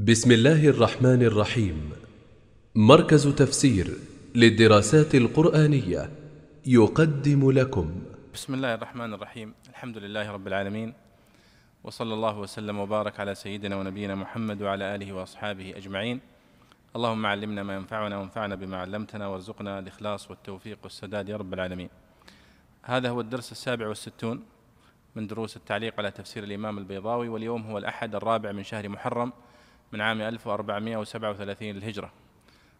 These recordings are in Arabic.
بسم الله الرحمن الرحيم. مركز تفسير للدراسات القرآنية يقدم لكم. بسم الله الرحمن الرحيم. الحمد لله رب العالمين. وصلى الله وسلم وبارك على سيدنا ونبينا محمد وعلى آله وأصحابه أجمعين. اللهم علمنا ما ينفعنا وانفعنا بما علمتنا وارزقنا الإخلاص والتوفيق والسداد يا رب العالمين. هذا هو الدرس السابع والستون من دروس التعليق على تفسير الإمام البيضاوي واليوم هو الأحد الرابع من شهر محرم من عام 1437 للهجرة.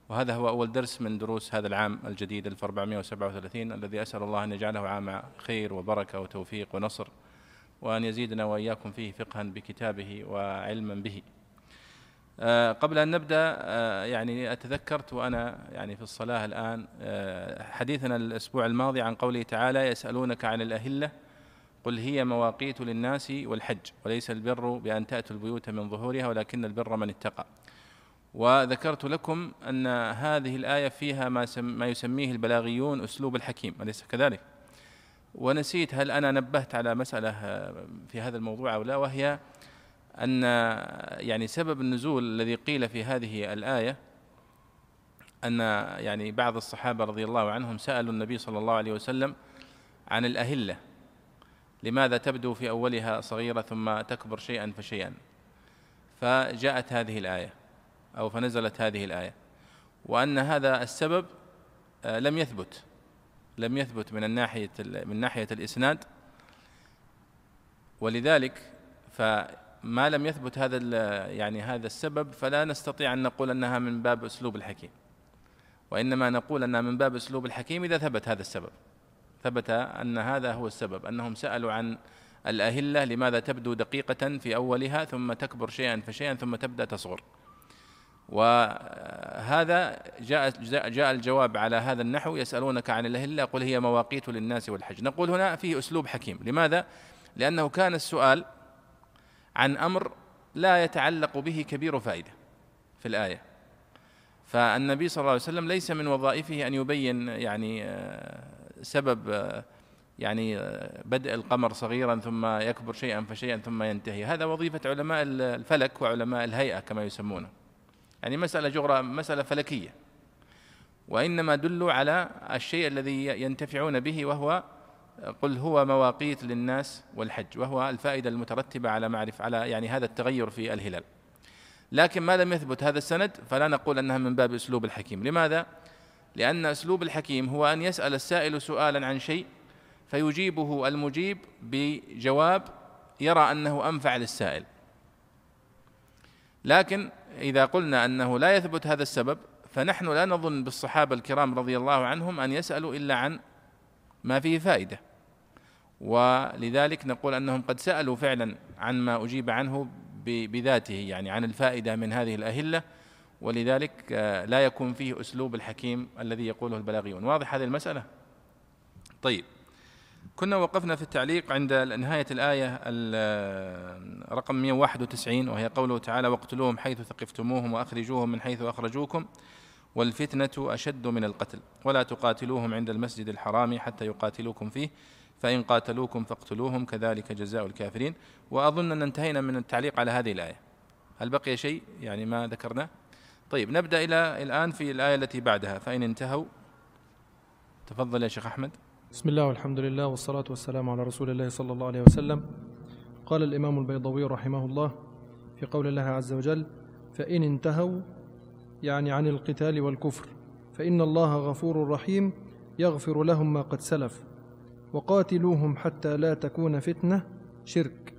وهذا هو أول درس من دروس هذا العام الجديد 1437 الذي أسأل الله أن يجعله عام خير وبركة وتوفيق ونصر وأن يزيدنا وإياكم فيه فقها بكتابه وعلما به. آه، قبل أن نبدأ آه، يعني أتذكرت وأنا يعني في الصلاة الآن آه، حديثنا الأسبوع الماضي عن قوله تعالى يسألونك عن الأهلة قل هي مواقيت للناس والحج وليس البر بأن تأتوا البيوت من ظهورها ولكن البر من اتقى. وذكرت لكم أن هذه الآية فيها ما, ما يسميه البلاغيون أسلوب الحكيم أليس كذلك؟ ونسيت هل أنا نبهت على مسألة في هذا الموضوع أو لا وهي أن يعني سبب النزول الذي قيل في هذه الآية أن يعني بعض الصحابة رضي الله عنهم سألوا النبي صلى الله عليه وسلم عن الأهلة. لماذا تبدو في أولها صغيرة ثم تكبر شيئا فشيئا؟ فجاءت هذه الآية أو فنزلت هذه الآية وأن هذا السبب آه، لم يثبت لم يثبت من الناحية من ناحية الإسناد. ولذلك فما لم يثبت هذا يعني هذا السبب فلا نستطيع أن نقول أنها من باب أسلوب الحكيم. وإنما نقول أنها من باب أسلوب الحكيم إذا ثبت هذا السبب. ثبت أن هذا هو السبب أنهم سألوا عن الأهلة لماذا تبدو دقيقة في أولها ثم تكبر شيئا فشيئا ثم تبدأ تصغر. وهذا جاء جاء الجواب على هذا النحو يسألونك عن الأهلة قل هي مواقيت للناس والحج. نقول هنا فيه أسلوب حكيم. لماذا؟ لأنه كان السؤال عن أمر لا يتعلق به كبير فائدة في الآية. فالنبي صلى الله عليه وسلم ليس من وظائفه أن يبين يعني آه، سبب يعني بدء القمر صغيرا ثم يكبر شيئا فشيئا ثم ينتهي. هذا وظيفة علماء الفلك وعلماء الهيئة كما يسمونه. يعني مسألة جغرا مسألة فلكية. وإنما دلوا على الشيء الذي ينتفعون به وهو قل هو مواقيت للناس والحج وهو الفائدة المترتبة على معرفة على يعني هذا التغير في الهلال. لكن ما لم يثبت هذا السند فلا نقول أنها من باب أسلوب الحكيم. لماذا؟ لأن أسلوب الحكيم هو أن يسأل السائل سؤالا عن شيء فيجيبه المجيب بجواب يرى أنه أنفع للسائل. لكن إذا قلنا أنه لا يثبت هذا السبب فنحن لا نظن بالصحابة الكرام رضي الله عنهم أن يسألوا إلا عن ما فيه فائدة. ولذلك نقول أنهم قد سألوا فعلا عن ما أجيب عنه بذاته يعني عن الفائدة من هذه الأهلة ولذلك آه، لا يكون فيه أسلوب الحكيم الذي يقوله البلاغيون. واضح هذه المسألة؟ طيب. كنا وقفنا في التعليق عند نهاية الآية رقم 191 وهي قوله تعالى واقتلوهم حيث ثقفتموهم وأخرجوهم من حيث أخرجوكم والفتنة أشد من القتل ولا تقاتلوهم عند المسجد الحرام حتى يقاتلوكم فيه فإن قاتلوكم فاقتلوهم كذلك جزاء الكافرين. وأظن أن انتهينا من التعليق على هذه الآية. هل بقي شيء؟ يعني ما ذكرناه؟ طيب نبدأ إلى الآن في الآية التي بعدها. فإن انتهوا تفضل يا شيخ أحمد. بسم الله والحمد لله والصلاة والسلام على رسول الله صلى الله عليه وسلم. قال الإمام البيضوي رحمه الله في قول الله عز وجل فإن انتهوا يعني عن القتال والكفر. فإن الله غفور رحيم يغفر لهم ما قد سلف وقاتلوهم حتى لا تكون فتنة شرك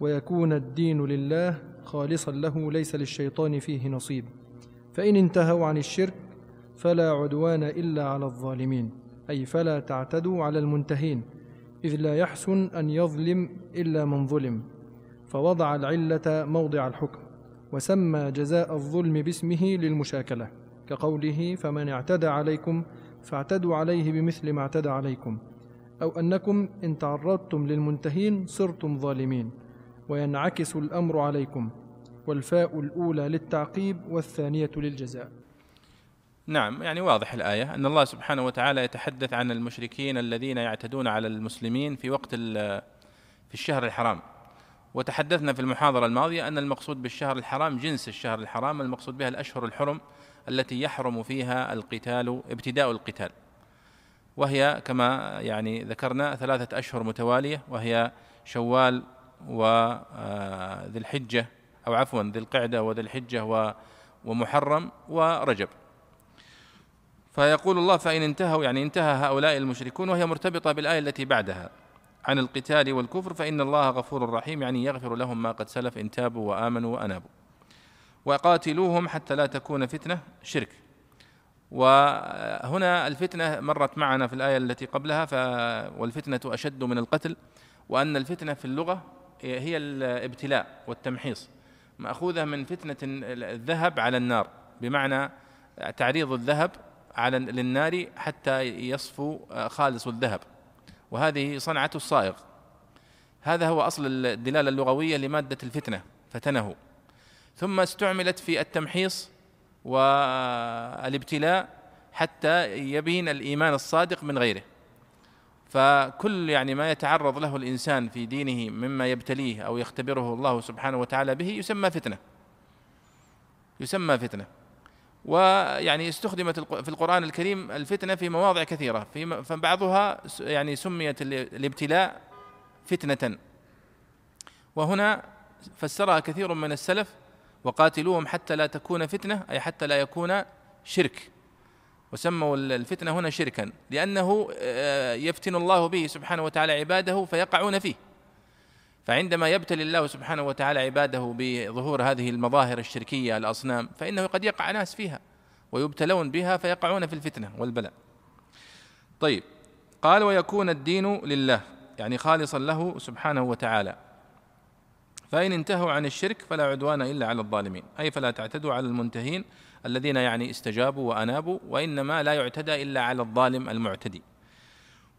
ويكون الدين لله خالصا له ليس للشيطان فيه نصيب. فإن انتهوا عن الشرك فلا عدوان إلا على الظالمين أي فلا تعتدوا على المنتهين إذ لا يحسن أن يظلم إلا من ظلم. فوضع العلة موضع الحكم وسمى جزاء الظلم باسمه للمشاكلة كقوله فمن اعتدى عليكم فاعتدوا عليه بمثل ما اعتدى عليكم أو أنكم إن تعرضتم للمنتهين صرتم ظالمين وينعكس الأمر عليكم والفاء الأولى للتعقيب والثانية للجزاء. نعم يعني واضح الآية أن الله سبحانه وتعالى يتحدث عن المشركين الذين يعتدون على المسلمين في وقت في الشهر الحرام. وتحدثنا في المحاضرة الماضية أن المقصود بالشهر الحرام جنس الشهر الحرام المقصود بها الأشهر الحرم التي يحرم فيها القتال ابتداء القتال. وهي كما يعني ذكرنا ثلاثة أشهر متوالية وهي شوال وذي آه، الحجة أو عفوا ذي القعدة وذي الحجة ومحرم ورجب. فيقول الله فإن انتهوا يعني انتهى هؤلاء المشركون وهي مرتبطة بالآية التي بعدها عن القتال والكفر فإن الله غفور رحيم يعني يغفر لهم ما قد سلف إن تابوا وآمنوا وأنابوا. وقاتلوهم حتى لا تكون فتنة شرك. وهنا الفتنة مرت معنا في الآية التي قبلها ف والفتنة أشد من القتل وأن الفتنة في اللغة هي الابتلاء والتمحيص. مأخوذة من فتنة الذهب على النار بمعنى تعريض الذهب على للنار حتى يصفو خالص الذهب. وهذه صنعة الصائغ. هذا هو أصل الدلالة اللغوية لمادة الفتنة فتنه. ثم استعملت في التمحيص والابتلاء حتى يبين الإيمان الصادق من غيره. فكل يعني ما يتعرض له الإنسان في دينه مما يبتليه أو يختبره الله سبحانه وتعالى به يسمى فتنة. يسمى فتنة. ويعني استخدمت في القرآن الكريم الفتنة في مواضع كثيرة. في فبعضها يعني سميت الابتلاء فتنة. وهنا فسرها كثير من السلف وقاتلوهم حتى لا تكون فتنة أي حتى لا يكون شرك. وسموا الفتنة هنا شركا لأنه آه، يفتن الله به سبحانه وتعالى عباده فيقعون فيه فعندما يبتلي الله سبحانه وتعالى عباده بظهور هذه المظاهر الشركية الأصنام فإنه قد يقع ناس فيها ويبتلون بها فيقعون في الفتنة والبلاء. طيب قال ويكون الدين لله يعني خالصا له سبحانه وتعالى. فإن انتهوا عن الشرك فلا عدوان إلا على الظالمين أي فلا تعتدوا على المنتهين الذين يعني استجابوا وأنابوا وإنما لا يعتدى إلا على الظالم المعتدي.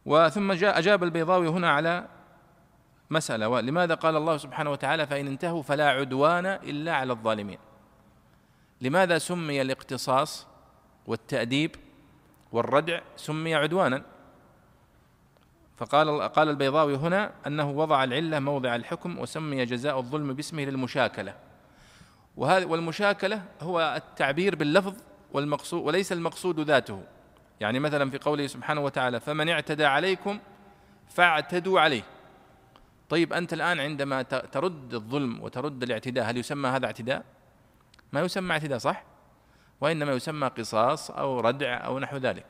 وثم جاء أجاب البيضاوي هنا على مسألة لماذا قال الله سبحانه وتعالى فإن انتهوا فلا عدوان إلا على الظالمين؟ لماذا سمي الاقتصاص والتأديب والردع سمي عدوانا؟ فقال قال البيضاوي هنا أنه وضع العلة موضع الحكم وسمي جزاء الظلم باسمه للمشاكلة. وهذا والمشاكلة هو التعبير باللفظ والمقصود وليس المقصود ذاته يعني مثلا في قوله سبحانه وتعالى فمن اعتدى عليكم فاعتدوا عليه طيب أنت الآن عندما ترد الظلم وترد الاعتداء هل يسمى هذا اعتداء؟ ما يسمى اعتداء صح؟ وإنما يسمى قصاص أو ردع أو نحو ذلك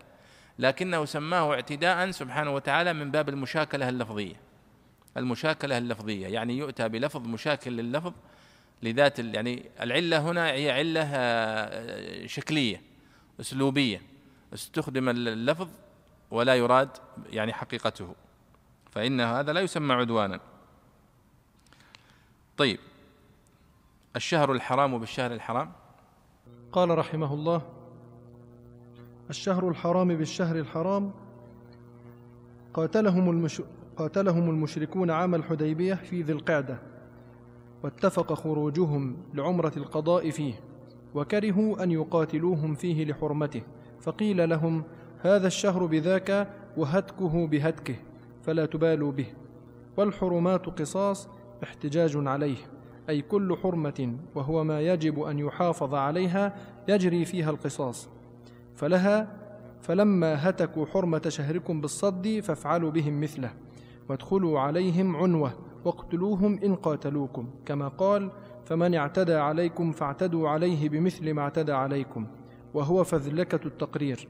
لكنه سماه اعتداء سبحانه وتعالى من باب المشاكلة اللفظية المشاكلة اللفظية يعني يؤتى بلفظ مشاكل لللفظ لذات يعني العلة هنا هي علة آه، شكلية أسلوبية. استخدم اللفظ ولا يراد يعني حقيقته. فإن هذا لا يسمى عدوانا. طيب الشهر الحرام بالشهر الحرام؟ قال رحمه الله الشهر الحرام بالشهر الحرام قاتلهم, المش... قاتلهم المشركون عام الحديبية في ذي القعدة. واتفق خروجهم لعمرة القضاء فيه وكرهوا أن يقاتلوهم فيه لحرمته فقيل لهم هذا الشهر بذاك وهتكه بهتكه فلا تبالوا به والحرمات قصاص احتجاج عليه أي كل حرمة وهو ما يجب أن يحافظ عليها يجري فيها القصاص فلها فلما هتكوا حرمة شهركم بالصد فافعلوا بهم مثله وادخلوا عليهم عنوة واقتلوهم إن قاتلوكم. كما قال فمن اعتدى عليكم فاعتدوا عليه بمثل ما اعتدى عليكم وهو فذلكة التقرير.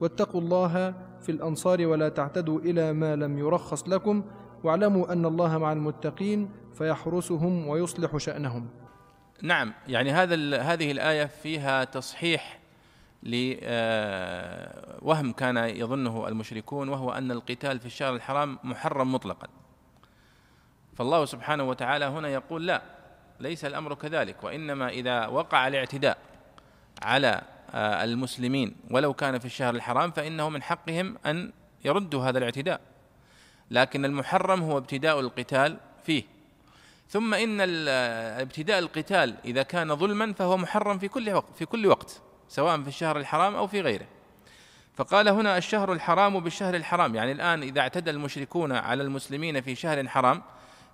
واتقوا الله في الأنصار ولا تعتدوا إلى ما لم يرخص لكم واعلموا أن الله مع المتقين فيحرسهم ويصلح شأنهم. نعم يعني هذا هذه الآية فيها تصحيح لوهم كان يظنه المشركون وهو أن القتال في الشهر الحرام محرم مطلقا. فالله سبحانه وتعالى هنا يقول لا ليس الأمر كذلك وإنما إذا وقع الاعتداء على آه، المسلمين ولو كان في الشهر الحرام فإنه من حقهم أن يردوا هذا الاعتداء. لكن المحرم هو ابتداء القتال فيه. ثم إن ابتداء القتال إذا كان ظلما فهو محرم في كل وقت في كل وقت سواء في الشهر الحرام أو في غيره. فقال هنا الشهر الحرام بالشهر الحرام يعني الآن إذا اعتدى المشركون على المسلمين في شهر حرام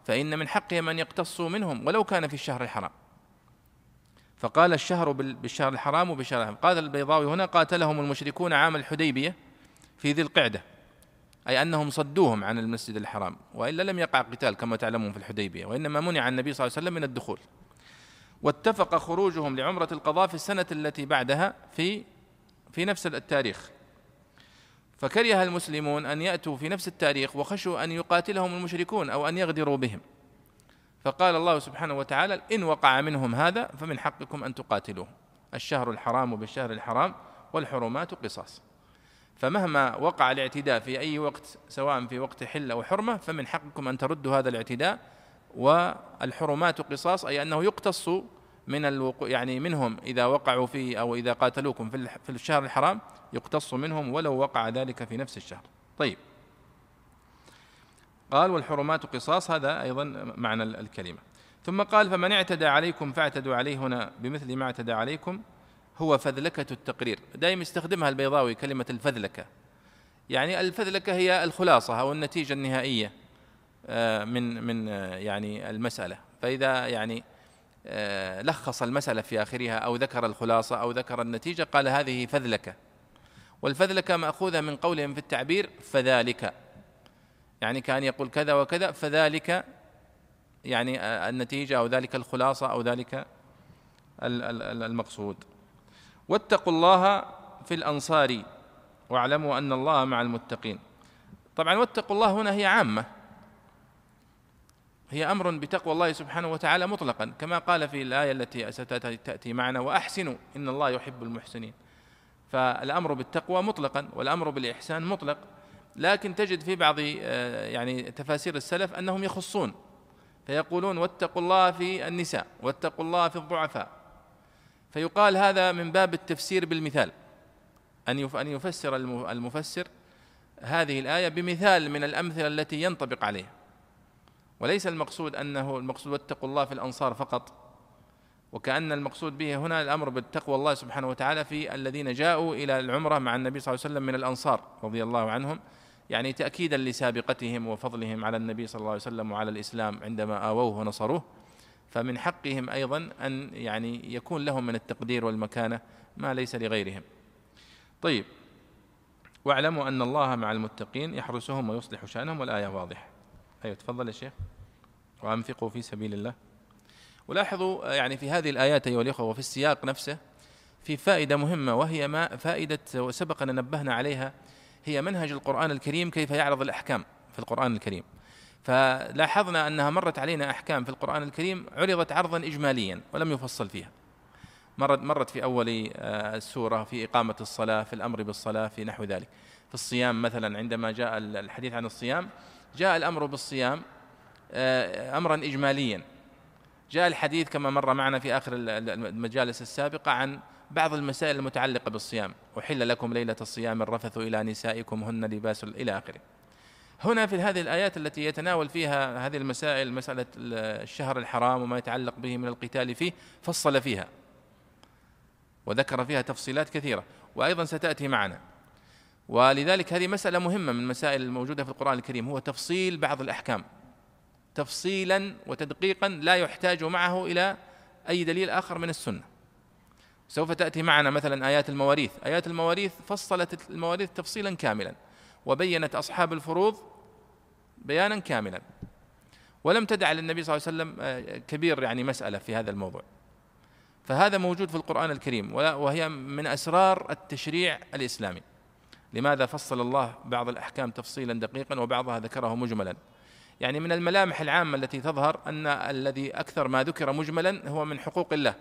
فإن من حقهم أن يقتصوا منهم ولو كان في الشهر الحرام. فقال الشهر بالشهر الحرام وبالشهر الحرام. قال البيضاوي هنا قاتلهم المشركون عام الحديبية في ذي القعدة أي أنهم صدوهم عن المسجد الحرام وإلا لم يقع قتال كما تعلمون في الحديبية وإنما منع النبي صلى الله عليه وسلم من الدخول. واتفق خروجهم لعمرة القضاء في السنة التي بعدها في في نفس التاريخ. فكره المسلمون أن يأتوا في نفس التاريخ وخشوا أن يقاتلهم المشركون أو أن يغدروا بهم. فقال الله سبحانه وتعالى إن وقع منهم هذا فمن حقكم أن تقاتلوه. الشهر الحرام بالشهر الحرام والحرمات قصاص. فمهما وقع الاعتداء في أي وقت سواء في وقت حل أو حرمة فمن حقكم أن تردوا هذا الاعتداء. والحرمات قصاص أي أنه يقتص من الوقوع يعني منهم إذا وقعوا في أو إذا قاتلوكم في الشهر الحرام يقتص منهم ولو وقع ذلك في نفس الشهر. طيب. قال والحرمات قصاص هذا أيضا معنى الكلمة. ثم قال فمن اعتدى عليكم فاعتدوا عليه هنا بمثل ما اعتدى عليكم هو فذلكة التقرير. دائما يستخدمها البيضاوي كلمة الفذلكة. يعني الفذلكة هي الخلاصة أو النتيجة النهائية آه، من من آه، يعني المسألة. فإذا يعني لخص المسألة في آخرها أو ذكر الخلاصة أو ذكر النتيجة قال هذه فذلكة والفذلكة مأخوذة من قولهم في التعبير فذلك. يعني كان يقول كذا وكذا فذلك يعني النتيجة أو ذلك الخلاصة أو ذلك المقصود. واتقوا الله في الأنصار واعلموا أن الله مع المتقين. طبعا واتقوا الله هنا هي عامة. هي أمر بتقوى الله سبحانه وتعالى مطلقا كما قال في الآية التي ستاتي معنا وأحسنوا إن الله يحب المحسنين. فالأمر بالتقوى مطلقا والأمر بالإحسان مطلق لكن تجد في بعض آه، يعني تفاسير السلف أنهم يخصون فيقولون واتقوا الله في النساء واتقوا الله في الضعفاء. فيقال هذا من باب التفسير بالمثال. أن أن يفسر المفسر هذه الآية بمثال من الأمثلة التي ينطبق عليها. وليس المقصود أنه المقصود واتقوا الله في الأنصار فقط وكأن المقصود به هنا الأمر بالتقوى الله سبحانه وتعالى في الذين جاءوا إلى العمرة مع النبي صلى الله عليه وسلم من الأنصار رضي الله عنهم يعني تأكيدا لسابقتهم وفضلهم على النبي صلى الله عليه وسلم وعلى الإسلام عندما آووه ونصروه. فمن حقهم أيضا أن يعني يكون لهم من التقدير والمكانة ما ليس لغيرهم. طيب واعلموا أن الله مع المتقين يحرسهم ويصلح شأنهم والآية واضحة. أيوة تفضل يا شيخ. وأنفقوا في سبيل الله. ولاحظوا يعني في هذه الآيات أيها الإخوة وفي السياق نفسه في فائدة مهمة وهي ما فائدة وسبق أن نبهنا عليها هي منهج القرآن الكريم كيف يعرض الأحكام في القرآن الكريم. فلاحظنا أنها مرت علينا أحكام في القرآن الكريم عرضت عرضا إجماليا ولم يفصل فيها. مرت مرت في أول آه، السورة في إقامة الصلاة في الأمر بالصلاة في نحو ذلك. في الصيام مثلا عندما جاء الحديث عن الصيام جاء الأمر بالصيام آه، أمرا إجماليا. جاء الحديث كما مر معنا في آخر المجالس السابقة عن بعض المسائل المتعلقة بالصيام. أحل لكم ليلة الصيام الرفث إلى نسائكم هن لباس إلى آخره. هنا في هذه الآيات التي يتناول فيها هذه المسائل مسألة الشهر الحرام وما يتعلق به من القتال فيه فصل فيها. وذكر فيها تفصيلات كثيرة. وأيضا ستأتي معنا. ولذلك هذه مسألة مهمة من المسائل الموجودة في القرآن الكريم هو تفصيل بعض الأحكام. تفصيلا وتدقيقا لا يحتاج معه إلى أي دليل آخر من السنة. سوف تأتي معنا مثلا آيات المواريث. آيات المواريث فصلت المواريث تفصيلا كاملا وبينت أصحاب الفروض بيانا كاملا. ولم تدع للنبي صلى الله عليه وسلم آه، كبير يعني مسألة في هذا الموضوع. فهذا موجود في القرآن الكريم وهي من أسرار التشريع الإسلامي. لماذا فصل الله بعض الأحكام تفصيلا دقيقا وبعضها ذكره مجملا؟ يعني من الملامح العامة التي تظهر أن الذي أكثر ما ذكر مجملا هو من حقوق الله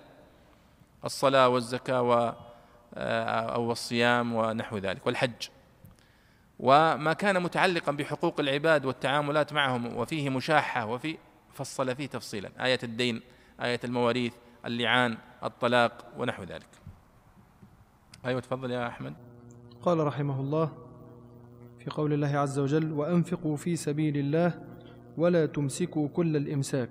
الصلاة والزكاة و آه، أو الصيام ونحو ذلك والحج. وما كان متعلقا بحقوق العباد والتعاملات معهم وفيه مشاحة وفي فصل فيه تفصيلا. آية الدين آية المواريث اللعان الطلاق ونحو ذلك. أيوة تفضل يا أحمد. قال رحمه الله في قول الله عز وجل وأنفقوا في سبيل الله ولا تمسكوا كل الإمساك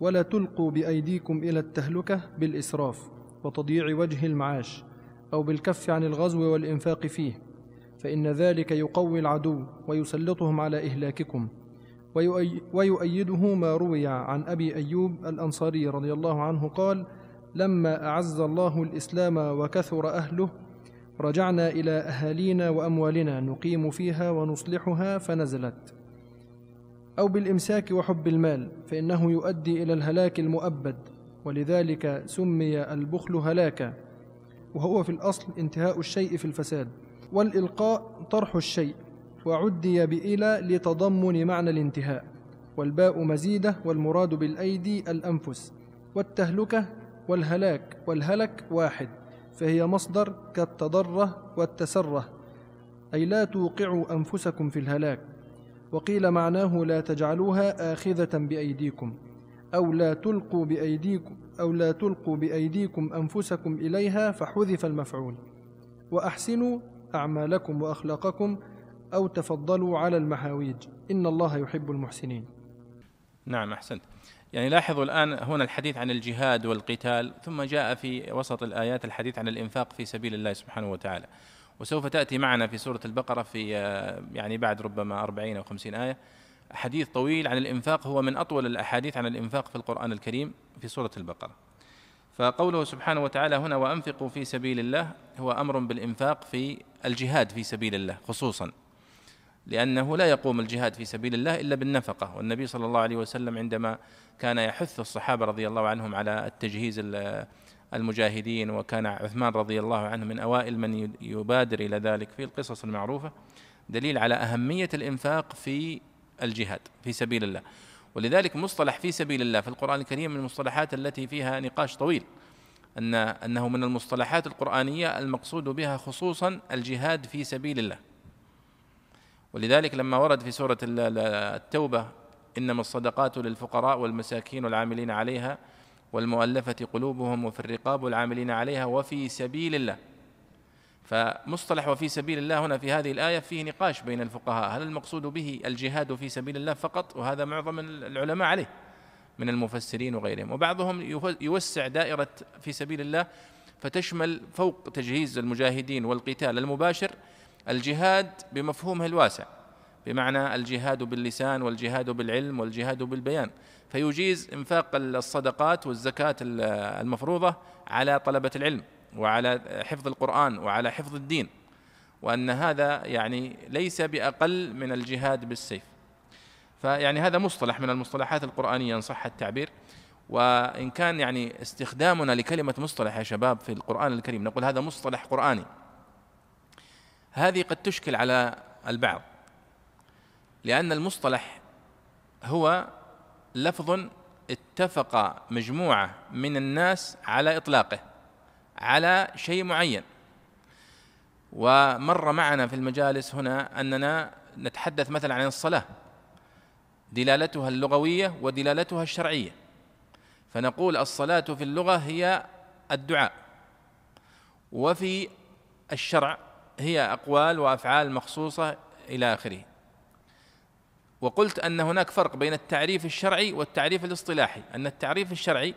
ولا تلقوا بأيديكم إلى التهلكة بالإسراف وتضييع وجه المعاش أو بالكف عن الغزو والإنفاق فيه فإن ذلك يقوي العدو ويسلطهم على إهلاككم. ويؤي- ويؤيده ما روي عن أبي أيوب الأنصاري رضي الله عنه قال لما أعز الله الإسلام وكثر أهله رجعنا إلى أهالينا وأموالنا نقيم فيها ونصلحها فنزلت. أو بالإمساك وحب المال فإنه يؤدي إلى الهلاك المؤبد ولذلك سمي البخل هلاكا وهو في الأصل انتهاء الشيء في الفساد والإلقاء طرح الشيء وعدي بإلى لتضمن معنى الانتهاء والباء مزيدة والمراد بالأيدي الأنفس والتهلكة والهلاك والهلك واحد فهي مصدر كالتضرة والتسرة أي لا توقعوا أنفسكم في الهلاك. وقيل معناه لا تجعلوها آخذة بأيديكم أو لا تلقوا بأيديكم أو لا تلقوا بأيديكم أنفسكم إليها فحذف المفعول. وأحسنوا أعمالكم وأخلاقكم أو تفضلوا على المحاويج. إن الله يحب المحسنين. نعم أحسنت. يعني لاحظوا الآن هنا الحديث عن الجهاد والقتال ثم جاء في وسط الآيات الحديث عن الإنفاق في سبيل الله سبحانه وتعالى. وسوف تأتي معنا في سورة البقرة في آه، يعني بعد ربما أربعين أو خمسين آية. حديث طويل عن الإنفاق هو من أطول الأحاديث عن الإنفاق في القرآن الكريم في سورة البقرة. فقوله سبحانه وتعالى هنا وأنفقوا في سبيل الله هو أمر بالإنفاق في الجهاد في سبيل الله خصوصا. لأنه لا يقوم الجهاد في سبيل الله إلا بالنفقة. والنبي صلى الله عليه وسلم عندما كان يحث الصحابة رضي الله عنهم على التجهيز ال- المجاهدين وكان عثمان رضي الله عنه من أوائل من يبادر إلى ذلك في القصص المعروفة دليل على أهمية الإنفاق في الجهاد في سبيل الله. ولذلك مصطلح في سبيل الله في القرآن الكريم من المصطلحات التي فيها نقاش طويل أن أنه من المصطلحات القرآنية المقصود بها خصوصا الجهاد في سبيل الله. ولذلك لما ورد في سورة ال- ال- التوبة إنما الصدقات للفقراء والمساكين والعاملين عليها والمؤلفة قلوبهم وفي الرقاب والعاملين عليها وفي سبيل الله. فمصطلح وفي سبيل الله هنا في هذه الآية فيه نقاش بين الفقهاء. هل المقصود به الجهاد في سبيل الله فقط؟ وهذا معظم العلماء عليه من المفسرين وغيرهم. وبعضهم يوسع دائرة في سبيل الله فتشمل فوق تجهيز المجاهدين والقتال المباشر الجهاد بمفهومه الواسع. بمعنى الجهاد باللسان والجهاد بالعلم والجهاد بالبيان. فيجيز إنفاق الصدقات والزكاة المفروضة على طلبة العلم وعلى حفظ القرآن وعلى حفظ الدين وأن هذا يعني ليس بأقل من الجهاد بالسيف. فيعني هذا مصطلح من المصطلحات القرآنية إن صح التعبير. وإن كان يعني استخدامنا لكلمة مصطلح يا شباب في القرآن الكريم نقول هذا مصطلح قرآني. هذه قد تشكل على البعض لأن المصطلح هو لفظ اتفق مجموعة من الناس على إطلاقه على شيء معين. ومر معنا في المجالس هنا أننا نتحدث مثلا عن الصلاة. دلالتها اللغوية ودلالتها الشرعية. فنقول الصلاة في اللغة هي الدعاء. وفي الشرع هي أقوال وأفعال مخصوصة إلى آخره. وقلت أن هناك فرق بين التعريف الشرعي والتعريف الاصطلاحي. أن التعريف الشرعي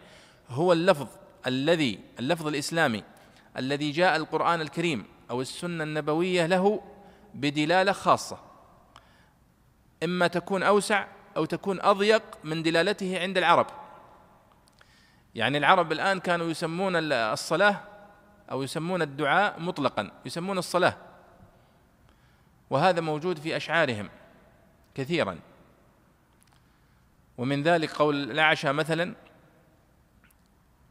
هو اللفظ الذي اللفظ الإسلامي الذي جاء القرآن الكريم أو السنة النبوية له بدلالة خاصة. إما تكون أوسع أو تكون أضيق من دلالته عند العرب. يعني العرب الآن كانوا يسمون الصلاة أو يسمون الدعاء مطلقا يسمون الصلاة. وهذا موجود في أشعارهم. كثيرا. ومن ذلك قول الأعشى مثلا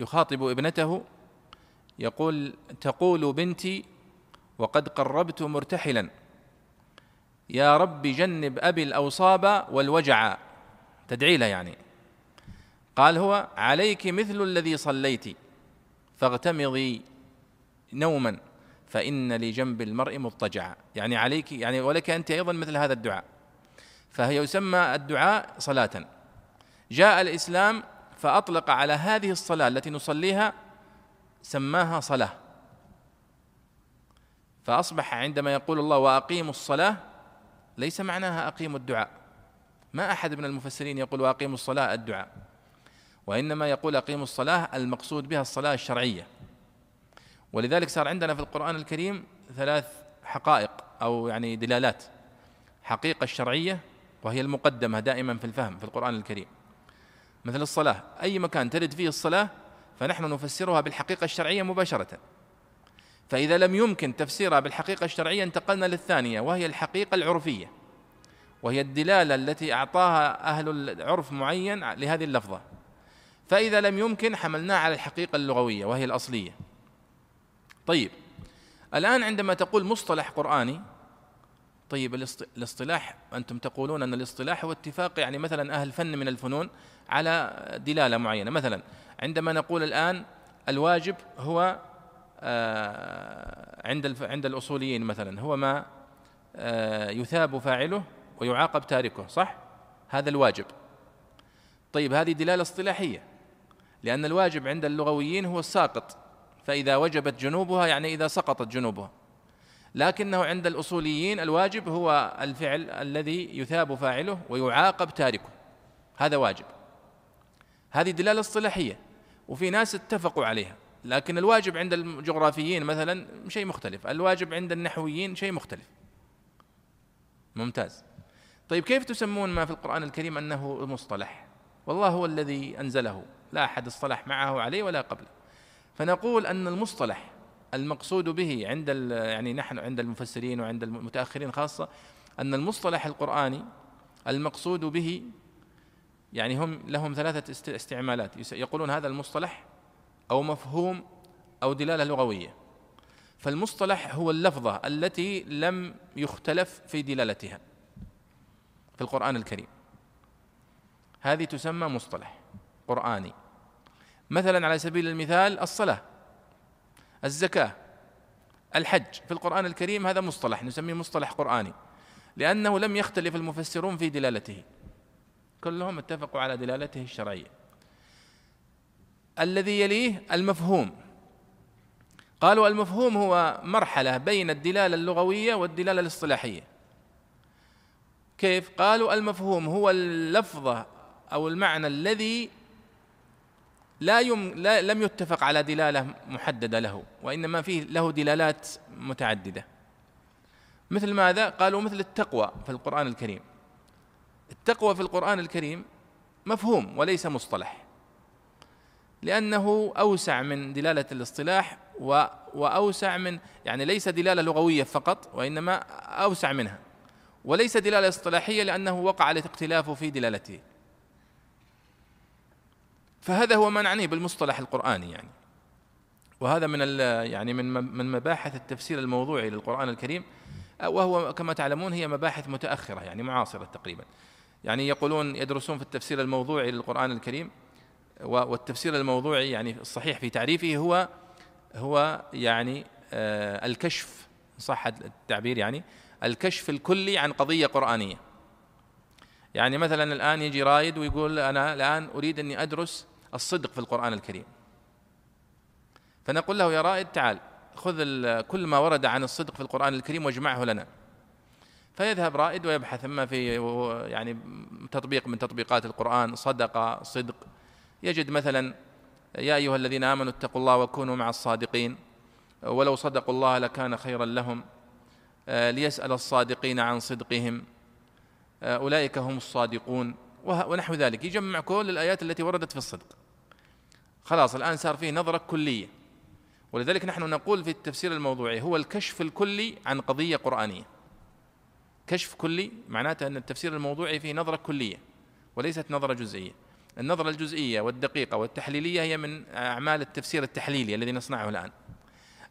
يخاطب ابنته يقول تقول بنتي وقد قربت مرتحلا. يا رب جنب أبي الأوصاب والوجع. تدعي له يعني. قال هو عليك مثل الذي صليت فاغتمضي نوما فإن لجنب المرء مضطجعا يعني عليك يعني ولك أنت أيضا مثل هذا الدعاء. فهي يسمى الدعاء صلاة. جاء الإسلام فأطلق على هذه الصلاة التي نصليها سماها صلاة. فأصبح عندما يقول الله وأقيموا الصلاة ليس معناها أقيموا الدعاء. ما أحد من المفسرين يقول وأقيموا الصلاة الدعاء. وإنما يقول أقيموا الصلاة المقصود بها الصلاة الشرعية. ولذلك صار عندنا في القرآن الكريم ثلاث حقائق أو يعني دلالات. حقيقة الشرعية وهي المقدمة دائما في الفهم في القرآن الكريم. مثل الصلاة أي مكان ترد فيه الصلاة فنحن نفسرها بالحقيقة الشرعية مباشرة. فإذا لم يمكن تفسيرها بالحقيقة الشرعية انتقلنا للثانية وهي الحقيقة العرفية. وهي الدلالة التي أعطاها أهل العرف معين لهذه اللفظة. فإذا لم يمكن حملناها على الحقيقة اللغوية وهي الأصلية. طيب الآن عندما تقول مصطلح قرآني طيب الاصطلاح أنتم تقولون أن الاصطلاح هو اتفاق يعني مثلا أهل فن من الفنون على دلالة معينة. مثلا عندما نقول الآن الواجب هو آه، عند عند الأصوليين مثلا هو ما آه، يثاب فاعله ويعاقب تاركه صح؟ هذا الواجب. طيب هذه دلالة اصطلاحية لأن الواجب عند اللغويين هو الساقط فإذا وجبت جنوبها يعني إذا سقطت جنوبها. لكنه عند الأصوليين الواجب هو الفعل الذي يثاب فاعله ويعاقب تاركه. هذا واجب. هذه دلالة اصطلاحية وفي ناس اتفقوا عليها لكن الواجب عند الجغرافيين مثلا شيء مختلف الواجب عند النحويين شيء مختلف. ممتاز. طيب كيف تسمون ما في القرآن الكريم أنه مصطلح والله هو الذي أنزله لا أحد اصطلح معه عليه ولا قبله. فنقول أن المصطلح المقصود به عند يعني نحن عند المفسرين وعند المتأخرين خاصة أن المصطلح القرآني المقصود به يعني هم لهم ثلاثة استعمالات. يقولون هذا المصطلح أو مفهوم أو دلالة لغوية. فالمصطلح هو اللفظة التي لم يختلف في دلالتها في القرآن الكريم. هذه تسمى مصطلح قرآني. مثلا على سبيل المثال الصلاة. الزكاة الحج. في القرآن الكريم هذا مصطلح نسميه مصطلح قرآني. لأنه لم يختلف المفسرون في دلالته. كلهم اتفقوا على دلالته الشرعية. الذي يليه المفهوم. قالوا المفهوم هو مرحلة بين الدلالة اللغوية والدلالة الاصطلاحية. كيف؟ قالوا المفهوم هو اللفظة أو المعنى الذي لا, يم لا لم يتفق على دلالة محددة له وإنما فيه له دلالات متعددة. مثل ماذا؟ قالوا مثل التقوى في القرآن الكريم. التقوى في القرآن الكريم مفهوم وليس مصطلح لأنه أوسع من دلالة الاصطلاح وأوسع من يعني ليس دلالة لغوية فقط وإنما أوسع منها. وليس دلالة اصطلاحية لأنه وقع الاختلاف في دلالته. فهذا هو ما نعنيه بالمصطلح القرآني يعني. وهذا من يعني من من مباحث التفسير الموضوعي للقرآن الكريم وهو كما تعلمون هي مباحث متأخرة يعني معاصرة تقريبا. يعني يقولون يدرسون في التفسير الموضوعي للقرآن الكريم والتفسير الموضوعي يعني الصحيح في تعريفه هو هو يعني آه، الكشف صح التعبير يعني الكشف الكلي عن قضية قرآنية. يعني مثلا الآن يجي رايد ويقول أنا الآن أريد أني أدرس الصدق في القرآن الكريم. فنقول له يا رائد تعال خذ كل ما ورد عن الصدق في القرآن الكريم واجمعه لنا. فيذهب رائد ويبحث اما في يعني تطبيق من تطبيقات القرآن صدق صدق. يجد مثلا يا أيها الذين آمنوا اتقوا الله وكونوا مع الصادقين. ولو صدقوا الله لكان خيرا لهم. آه، ليسأل الصادقين عن صدقهم. آه، أولئك هم الصادقون. ونحو ذلك. يجمع كل الآيات التي وردت في الصدق. خلاص الآن صار فيه نظرة كلية. ولذلك نحن نقول في التفسير الموضوعي هو الكشف الكلي عن قضية قرآنية. كشف كلي معناته أن التفسير الموضوعي فيه نظرة كلية وليست نظرة جزئية. النظرة الجزئية والدقيقة والتحليلية هي من أعمال التفسير التحليلي الذي نصنعه الآن.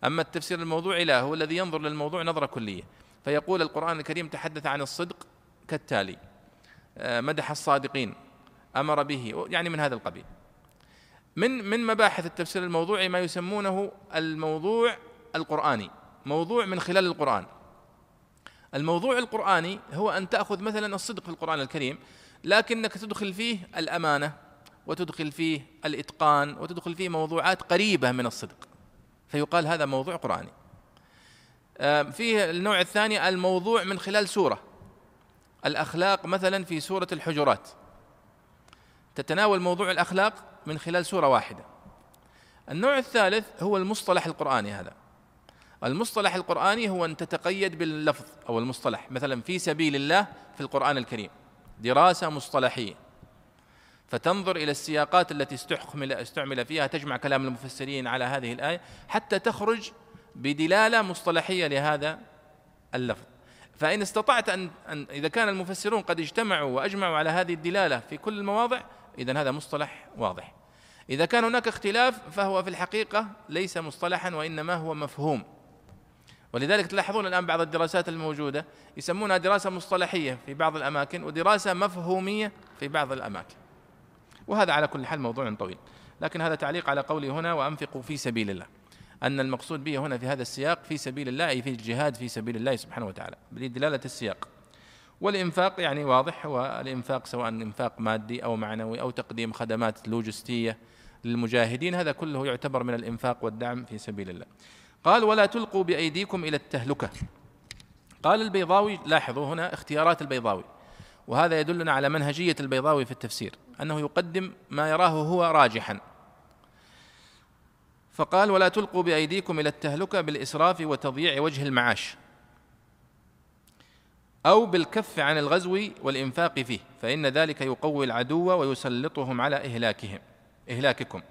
أما التفسير الموضوعي لا هو الذي ينظر للموضوع نظرة كلية. فيقول القرآن الكريم تحدث عن الصدق كالتالي. آه، مدح الصادقين أمر به يعني من هذا القبيل. من من مباحث التفسير الموضوعي ما يسمونه الموضوع القرآني. موضوع من خلال القرآن. الموضوع القرآني هو أن تأخذ مثلا الصدق في القرآن الكريم لكنك تدخل فيه الأمانة وتدخل فيه الإتقان وتدخل فيه موضوعات قريبة من الصدق. فيقال هذا موضوع قرآني. آه، فيه النوع الثاني الموضوع من خلال سورة. الأخلاق مثلا في سورة الحجرات. تتناول موضوع الأخلاق من خلال سورة واحدة. النوع الثالث هو المصطلح القرآني هذا. المصطلح القرآني هو أن تتقيد باللفظ أو المصطلح. مثلا في سبيل الله في القرآن الكريم. دراسة مصطلحية. فتنظر إلى السياقات التي استحمل استعمل فيها تجمع كلام المفسرين على هذه الآية حتى تخرج بدلالة مصطلحية لهذا اللفظ. فإن استطعت أن, أن إذا كان المفسرون قد اجتمعوا وأجمعوا على هذه الدلالة في كل المواضع إذا هذا مصطلح واضح. إذا كان هناك اختلاف فهو في الحقيقة ليس مصطلحا وإنما هو مفهوم. ولذلك تلاحظون الآن بعض الدراسات الموجودة يسمونها دراسة مصطلحية في بعض الأماكن ودراسة مفهومية في بعض الأماكن. وهذا على كل حال موضوع طويل. لكن هذا تعليق على قولي هنا وأنفقوا في سبيل الله. أن المقصود به هنا في هذا السياق في سبيل الله أي في الجهاد في سبيل الله سبحانه وتعالى. بدلالة السياق. والإنفاق يعني واضح والإنفاق سواء إنفاق مادي أو معنوي أو تقديم خدمات لوجستية للمجاهدين هذا كله يعتبر من الإنفاق والدعم في سبيل الله. قال ولا تلقوا بأيديكم إلى التهلكة. قال البيضاوي لاحظوا هنا اختيارات البيضاوي وهذا يدلنا على منهجية البيضاوي في التفسير أنه يقدم ما يراه هو راجحا. فقال ولا تلقوا بأيديكم إلى التهلكة بالإسراف وتضييع وجه المعاش. أو بالكف عن الغزو والإنفاق فيه فإن ذلك يقوي العدو ويسلطهم على إهلاكهم إهلاككم.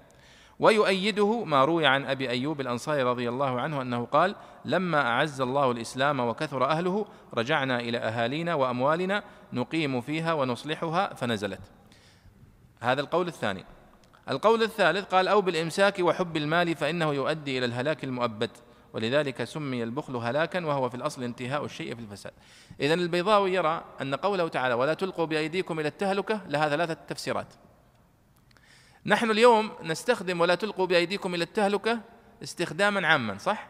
ويؤيده ما روي عن أبي أيوب الأنصاري رضي الله عنه أنه قال لما أعز الله الإسلام وكثر أهله رجعنا إلى أهالينا وأموالنا نقيم فيها ونصلحها فنزلت. هذا القول الثاني. القول الثالث قال أو بالإمساك وحب المال فإنه يؤدي إلى الهلاك المؤبد. ولذلك سمي البخل هلاكا وهو في الأصل انتهاء الشيء في الفساد. اذا البيضاوي يرى أن قوله تعالى ولا تلقوا بأيديكم إلى التهلكة لها ثلاثة تفسيرات. نحن اليوم نستخدم ولا تلقوا بأيديكم إلى التهلكة استخداما عاما صح؟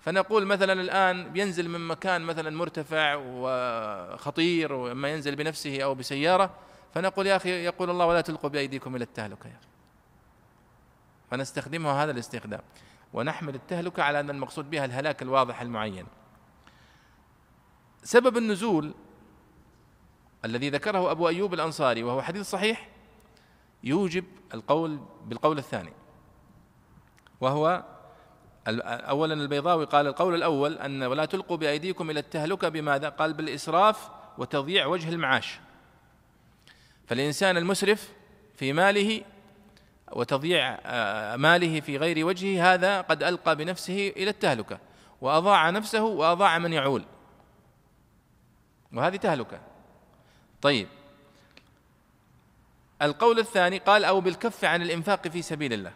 فنقول مثلا الآن ينزل من مكان مثلا مرتفع وخطير وما ينزل بنفسه أو بسيارة فنقول يا أخي يقول الله ولا تلقوا بأيديكم إلى التهلكة يا فنستخدمها هذا الاستخدام. ونحمل التهلكة على أن المقصود بها الهلاك الواضح المعين سبب النزول الذي ذكره أبو أيوب الأنصاري وهو حديث صحيح يوجب القول بالقول الثاني وهو اولا البيضاوي قال القول الأول أن ولا تلقوا بأيديكم إلى التهلكة بماذا؟ قال بالإسراف وتضييع وجه المعاش فالإنسان المسرف في ماله وتضييع آه، ماله في غير وجهه هذا قد ألقى بنفسه إلى التهلكة وأضاع نفسه وأضاع من يعول. وهذه تهلكة. طيب. القول الثاني قال أو بالكف عن الإنفاق في سبيل الله.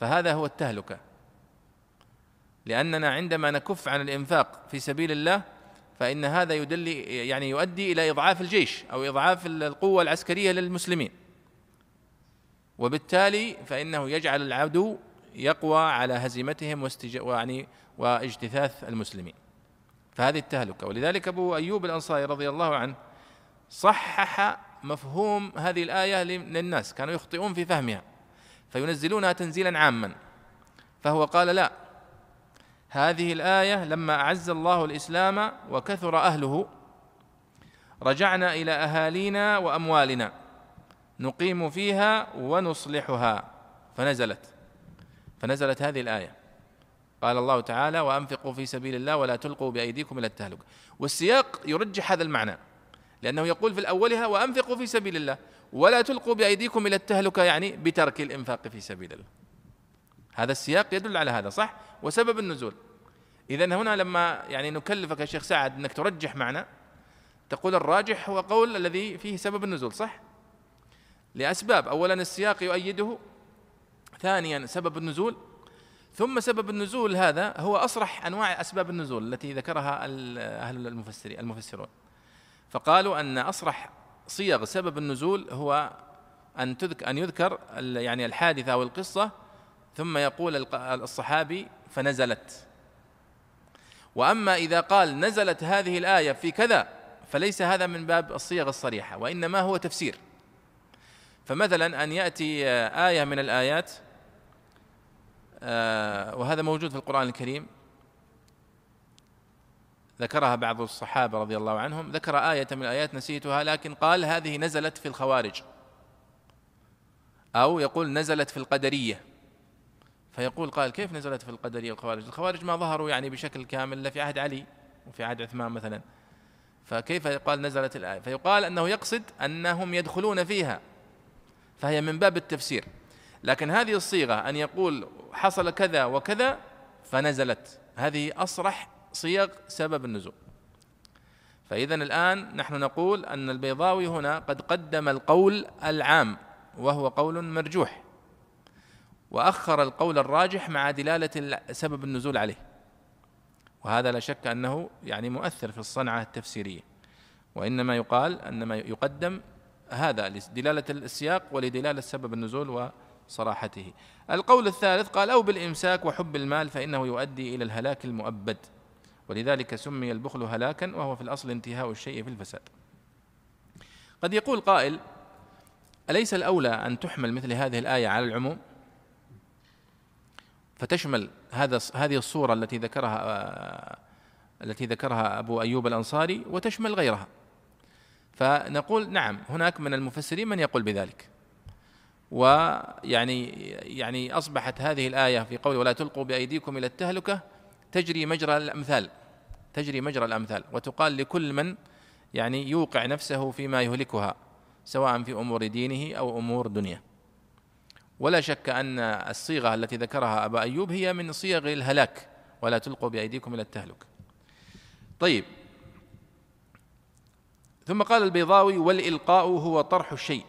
فهذا هو التهلكة. لأننا عندما نكف عن الإنفاق في سبيل الله فإن هذا يدل يعني يؤدي إلى إضعاف الجيش أو إضعاف القوة العسكرية للمسلمين. وبالتالي فإنه يجعل العدو يقوى على هزيمتهم يعني واجتثاث المسلمين. فهذه التهلكة. ولذلك أبو أيوب الأنصاري رضي الله عنه صحح مفهوم هذه الآية للناس. كانوا يخطئون في فهمها فينزلونها تنزيلا عاما. فهو قال لا هذه الآية لما أعز الله الإسلام وكثر أهله رجعنا إلى أهالينا وأموالنا. نقيم فيها ونصلحها. فنزلت. فنزلت هذه الآية. قال الله تعالى وأنفقوا في سبيل الله ولا تلقوا بأيديكم إلى التهلكة والسياق يرجح هذا المعنى لأنه يقول في الأولها وأنفقوا في سبيل الله ولا تلقوا بأيديكم إلى التهلكة يعني بترك الإنفاق في سبيل الله. هذا السياق يدل على هذا صح؟ وسبب النزول. إذا هنا لما يعني نكلفك يا شيخ سعد أنك ترجح معنا تقول الراجح هو قول الذي فيه سبب النزول صح؟ لأسباب. أولا السياق يؤيده ثانيا سبب النزول ثم سبب النزول هذا هو أصرح أنواع أسباب النزول التي ذكرها أهل المفسرين المفسرون. فقالوا أن أصرح صيغ سبب النزول هو أن تذكر أن يذكر يعني الحادثة أو القصة ثم يقول الصحابي فنزلت. وأما إذا قال نزلت هذه الآية في كذا فليس هذا من باب الصيغ الصريحة وإنما هو تفسير. فمثلا أن يأتي آية من الآيات آه، وهذا موجود في القرآن الكريم. ذكرها بعض الصحابة رضي الله عنهم. ذكر آية من الآيات نسيتها لكن قال هذه نزلت في الخوارج. أو يقول نزلت في القدرية. فيقول قال كيف نزلت في القدرية والخوارج؟ الخوارج ما ظهروا يعني بشكل كامل الا في عهد علي وفي عهد عثمان مثلا. فكيف يقال نزلت الآية؟ فيقال أنه يقصد أنهم يدخلون فيها. فهي من باب التفسير. لكن هذه الصيغة أن يقول حصل كذا وكذا فنزلت. هذه أصرح صيغ سبب النزول. فإذا الآن نحن نقول أن البيضاوي هنا قد قدم القول العام وهو قول مرجوح. وأخر القول الراجح مع دلالة سبب النزول عليه. وهذا لا شك أنه يعني مؤثر في الصنعة التفسيرية. وإنما يقال أن ما يقدم هذا لدلالة السياق ولدلالة سبب النزول وصراحته. القول الثالث قال أو بالإمساك وحب المال فإنه يؤدي إلى الهلاك المؤبد. ولذلك سمي البخل هلاكا وهو في الأصل انتهاء الشيء في الفساد. قد يقول قائل أليس الأولى أن تحمل مثل هذه الآية على العموم؟ فتشمل هذا هذه الصورة التي ذكرها التي ذكرها أبو أيوب الأنصاري وتشمل غيرها. فنقول نعم هناك من المفسرين من يقول بذلك. ويعني يعني أصبحت هذه الآية في قول ولا تلقوا بأيديكم إلى التهلكة تجري مجرى الأمثال تجري مجرى الأمثال وتقال لكل من يعني يوقع نفسه فيما يهلكها سواء في أمور دينه أو أمور دنيا. ولا شك أن الصيغة التي ذكرها أبا أيوب هي من صيغ الهلاك ولا تلقوا بأيديكم إلى التهلك. طيب ثم قال البيضاوي والإلقاء هو طرح الشيء.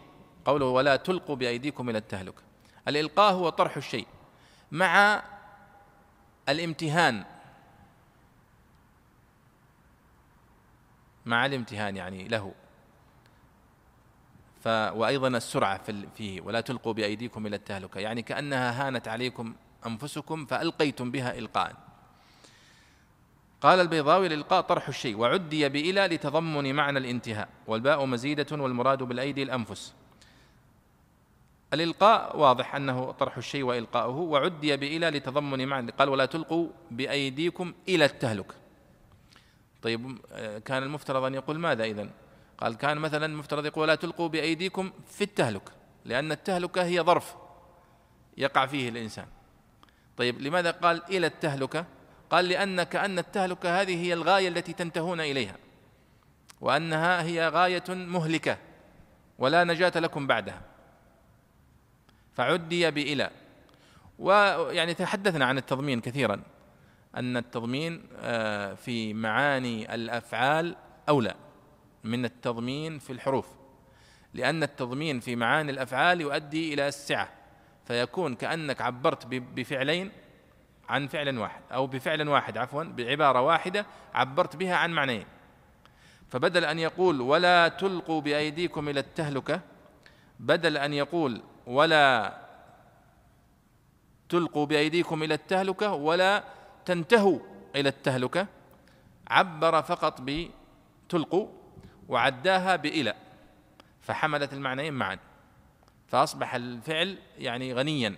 قوله ولا تلقوا بأيديكم إلى التهلك. الإلقاء هو طرح الشيء. مع الامتهان. مع الامتهان يعني له. ف وأيضا السرعة في فيه. ولا تلقوا بأيديكم إلى التهلكة يعني كأنها هانت عليكم أنفسكم فألقيتم بها إلقاء قال البيضاوي الإلقاء طرح الشيء وعدي بإلى لتضمن معنى الانتهاء والباء مزيدة والمراد بالأيدي الأنفس. الإلقاء واضح أنه طرح الشيء وإلقاؤه وعدي بإلى لتضمن معنى. قال ولا تلقوا بأيديكم إلى التهلكة طيب كان المفترض أن يقول ماذا إذن؟ قال كان مثلا مفترض يقول لا تلقوا بأيديكم في التهلكة لأن التهلكة هي ظرف يقع فيه الإنسان. طيب لماذا قال إلى التهلكة؟ قال لأن كأن التهلكة هذه هي الغاية التي تنتهون إليها وأنها هي غاية مهلكة ولا نجاة لكم بعدها. فعدي بإلى. ويعني تحدثنا عن التضمين كثيرا أن التضمين آه، في معاني الأفعال أولى من التضمين في الحروف لأن التضمين في معاني الأفعال يؤدي إلى السعة فيكون كأنك عبرت بفعلين عن فعل واحد أو بفعل واحد عفوا بعبارة واحدة عبرت بها عن معنيين. فبدل أن يقول ولا تلقوا بأيديكم إلى التهلكة بدل أن يقول ولا تلقوا بأيديكم إلى التهلكة ولا تنتهوا إلى التهلكة عبر فقط بتلقوا وعداها بإلى فحملت المعنيين معا فأصبح الفعل يعني غنيا.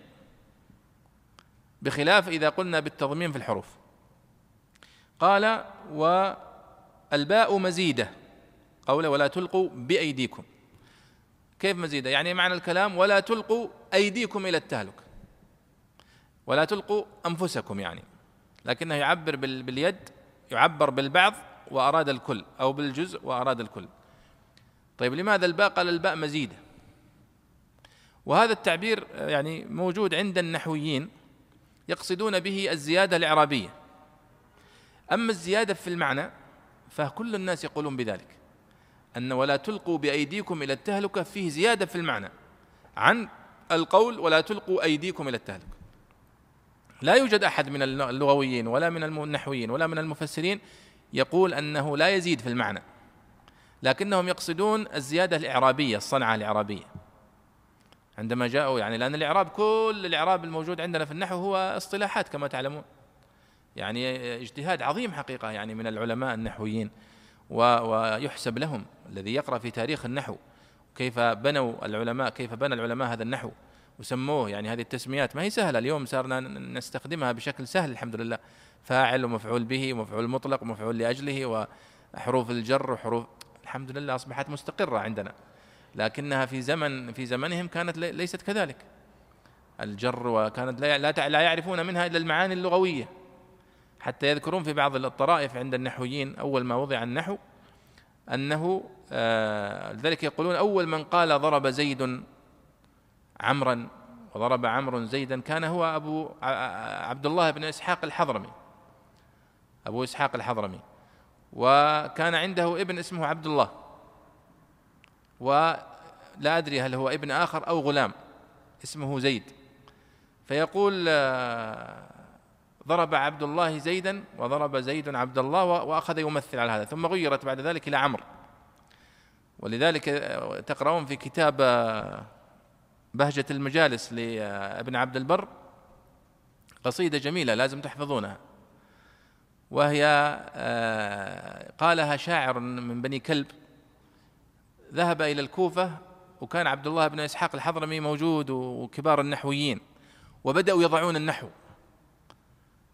بخلاف إذا قلنا بالتضمين في الحروف. قال والباء مزيدة. قوله ولا تلقوا بأيديكم. كيف مزيدة؟ يعني معنى الكلام ولا تلقوا أيديكم إلى التهلك. ولا تلقوا أنفسكم يعني. لكنه يعبر باليد يعبر بالبعض وأراد الكل أو بالجزء وأراد الكل. طيب لماذا الباء؟ قال الباء مزيدة. وهذا التعبير يعني موجود عند النحويين. يقصدون به الزيادة الإعرابية. أما الزيادة في المعنى فكل الناس يقولون بذلك أن ولا تلقوا بأيديكم إلى التهلكة فيه زيادة في المعنى عن القول ولا تلقوا أيديكم إلى التهلكة. لا يوجد أحد من اللغويين ولا من النحويين ولا من المفسرين يقول أنه لا يزيد في المعنى لكنهم يقصدون الزيادة الإعرابية الصنعة الإعرابية. عندما جاءوا يعني لأن الإعراب كل الإعراب الموجود عندنا في النحو هو اصطلاحات كما تعلمون. يعني اجتهاد عظيم حقيقة يعني من العلماء النحويين ويحسب لهم الذي يقرأ في تاريخ النحو كيف بنوا العلماء كيف بنى العلماء هذا النحو وسموه يعني هذه التسميات. ما هي سهلة اليوم صارنا نستخدمها بشكل سهل الحمد لله. فاعل ومفعول به ومفعول مطلق ومفعول لأجله وحروف الجر وحروف الحمد لله أصبحت مستقرة عندنا. لكنها في زمن في زمنهم كانت ليست كذلك. الجر وكانت لا لا يعرفون منها إلا المعاني اللغوية. حتى يذكرون في بعض الطرائف عند النحويين أول ما وضع النحو أنه آه، لذلك يقولون أول من قال ضرب زيد عمرا وضرب عمرو زيدا كان هو أبو عبد الله بن إسحاق الحضرمي. أبو إسحاق الحضرمي. وكان عنده ابن اسمه عبد الله. ولا أدري هل هو ابن آخر أو غلام اسمه زيد. فيقول آه، ضرب عبد الله زيدا وضرب زيد عبد الله وأخذ يمثل على هذا ثم غيرت بعد ذلك إلى عمرو. ولذلك آه، تقرؤون في كتاب آه، بهجة المجالس لابن عبد البر قصيدة جميلة لازم تحفظونها. وهي قالها شاعر من بني كلب ذهب إلى الكوفة وكان عبد الله بن إسحاق الحضرمي موجود وكبار النحويين وبدأوا يضعون النحو.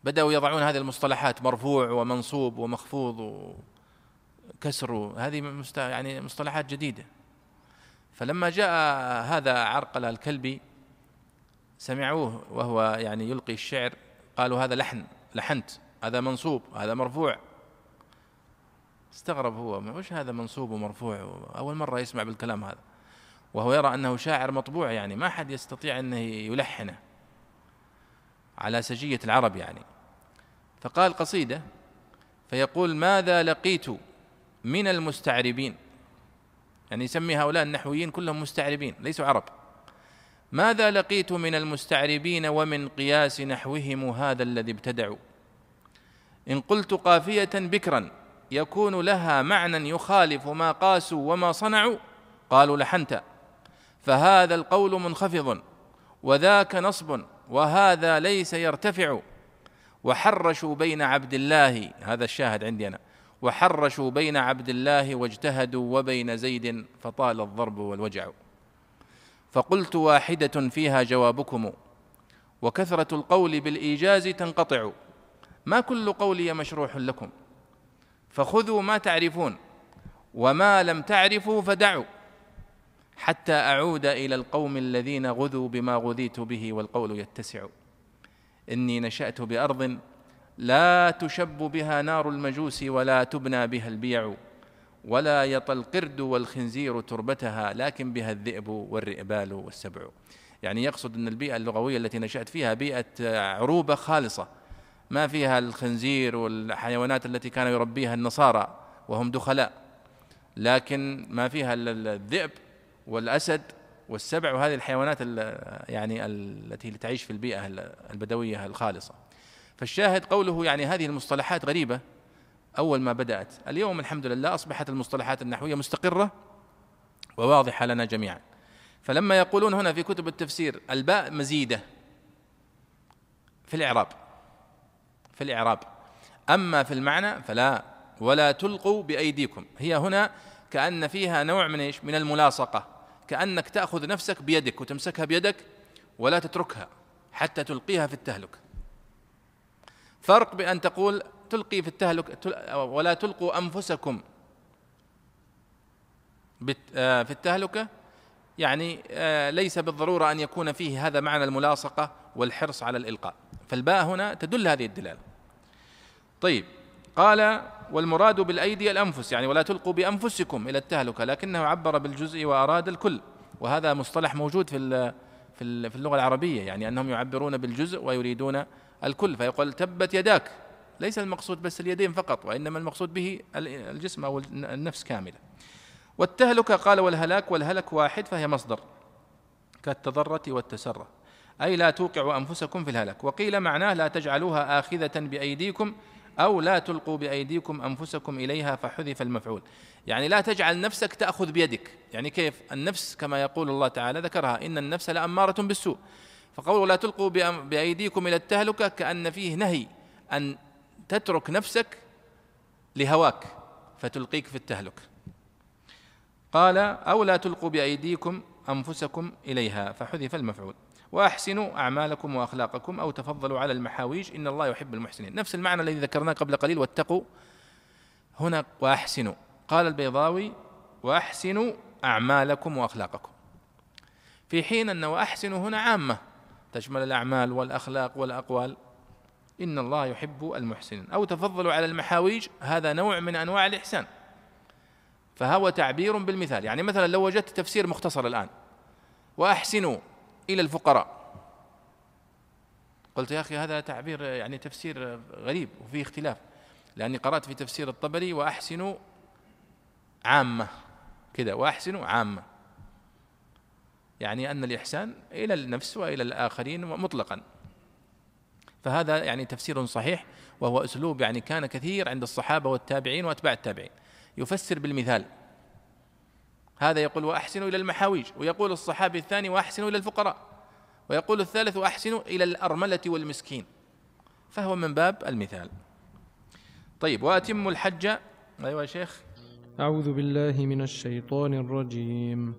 بدأوا يضعون هذه المصطلحات مرفوع ومنصوب ومخفوض وكسر هذه يعني مصطلحات جديدة. فلما جاء هذا عرقل الكلبي سمعوه وهو يعني يلقي الشعر قالوا هذا لحن لحنت هذا منصوب هذا مرفوع. استغرب هو وش هذا منصوب ومرفوع؟ أول مرة يسمع بالكلام هذا. وهو يرى أنه شاعر مطبوع يعني ما حد يستطيع أنه يلحنه. على سجية العرب يعني. فقال قصيدة فيقول ماذا لقيت من المستعربين؟ يعني يسمي هؤلاء النحويين كلهم مستعربين ليسوا عرب. ماذا لقيت من المستعربين ومن قياس نحوهم هذا الذي ابتدعوا؟ إن قلت قافية بكرا يكون لها معنى يخالف ما قاسوا وما صنعوا؟ قالوا لحنت. فهذا القول منخفض وذاك نصب وهذا ليس يرتفع. وحرشوا بين عبد الله هذا الشاهد عندي أنا. وحرشوا بين عبد الله واجتهدوا وبين زيد فطال الضرب والوجع. فقلت واحدة فيها جوابكم. وكثرة القول بالإيجاز تنقطع. ما كل قولي مشروح لكم. فخذوا ما تعرفون وما لم تعرفوا فدعوا حتى أعود إلى القوم الذين غذوا بما غذيت به والقول يتسع. إني نشأت بأرض لا تشب بها نار المجوس ولا تبنى بها البيع ولا يطى القرد والخنزير تربتها لكن بها الذئب والرئبال والسبع. يعني يقصد إن البيئة اللغوية التي نشأت فيها بيئة عروبة خالصة ما فيها الخنزير والحيوانات التي كانوا يربيها النصارى وهم دخلاء لكن ما فيها الذئب والأسد والسبع وهذه الحيوانات يعني التي تعيش في البيئة البدوية الخالصة. فالشاهد قوله يعني هذه المصطلحات غريبة أول ما بدأت. اليوم الحمد لله أصبحت المصطلحات النحوية مستقرة وواضحة لنا جميعا. فلما يقولون هنا في كتب التفسير الباء مزيدة في الإعراب في الإعراب. أما في المعنى فلا ولا تلقوا بأيديكم. هي هنا كأن فيها نوع من إيش؟ من الملاصقة. كأنك تأخذ نفسك بيدك وتمسكها بيدك ولا تتركها حتى تلقيها في التهلك. فرق بأن تقول تلقي في التهلك ولا تلقوا أنفسكم آه، في التهلكة. يعني آه، ليس بالضرورة أن يكون فيه هذا معنى الملاصقة والحرص على الإلقاء. فالباء هنا تدل هذه الدلالة. طيب قال والمراد بالأيدي الأنفس يعني ولا تلقوا بأنفسكم إلى التهلكه لكنه عبر بالجزء وأراد الكل. وهذا مصطلح موجود في في اللغة العربية يعني أنهم يعبرون بالجزء ويريدون الكل فيقول تبت يداك. ليس المقصود بس اليدين فقط وإنما المقصود به الجسم أو النفس كاملة. والتهلكه قال والهلاك والهلك واحد فهي مصدر كالتضرة والتسرة. أي لا توقعوا أنفسكم في الهلك. وقيل معناه لا تجعلوها آخذة بأيديكم أو لا تلقوا بأيديكم أنفسكم إليها فحذف المفعول. يعني لا تجعل نفسك تأخذ بيدك. يعني كيف؟ النفس كما يقول الله تعالى ذكرها إن النفس لأمارة بالسوء. فقوله لا تلقوا بأيديكم إلى التهلكة كأن فيه نهي أن تترك نفسك لهواك فتلقيك في التهلك. قال أو لا تلقوا بأيديكم أنفسكم إليها فحذف المفعول. واحسنوا أعمالكم وأخلاقكم أو تفضلوا على المحاويج. إن الله يحب المحسنين. نفس المعنى الذي ذكرناه قبل قليل واتقوا. هنا واحسنوا. قال البيضاوي واحسنوا أعمالكم وأخلاقكم. في حين أن واحسنوا هنا عامة تشمل الأعمال والأخلاق والأقوال. إن الله يحب المحسنين. أو تفضلوا على المحاويج هذا نوع من أنواع الإحسان. فهو تعبير بالمثال. يعني مثلا لو وجدت تفسير مختصر الآن. وأحسنوا إلى الفقراء. قلت يا أخي هذا تعبير يعني تفسير غريب وفيه اختلاف لأني قرأت في تفسير الطبري وأحسنوا عامة كذا وأحسنوا عامة. يعني أن الإحسان إلى النفس وإلى الآخرين مطلقا. فهذا يعني تفسير صحيح وهو أسلوب يعني كان كثير عند الصحابة والتابعين وأتباع التابعين. يفسر بالمثال. هذا يقول وأحسنوا إلى المحاويج ويقول الصحابي الثاني وأحسنوا إلى الفقراء ويقول الثالث وأحسنوا إلى الأرملة والمسكين. فهو من باب المثال. طيب وأتم الحج. أيها يا شيخ. أعوذ بالله من الشيطان الرجيم.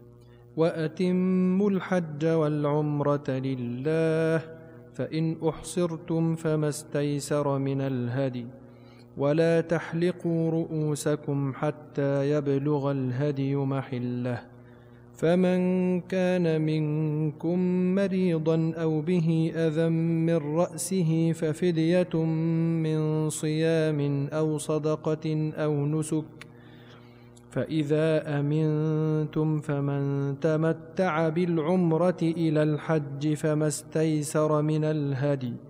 وأتموا الحج والعمرة لله فإن أحصرتم فما استيسر من الهدي. ولا تحلقوا رؤوسكم حتى يبلغ الهدي محله. فمن كان منكم مريضا أو به أذى من رأسه ففدية من صيام أو صدقة أو نسك. فإذا أمنتم فمن تمتع بالعمرة إلى الحج فما استيسر من الهدي.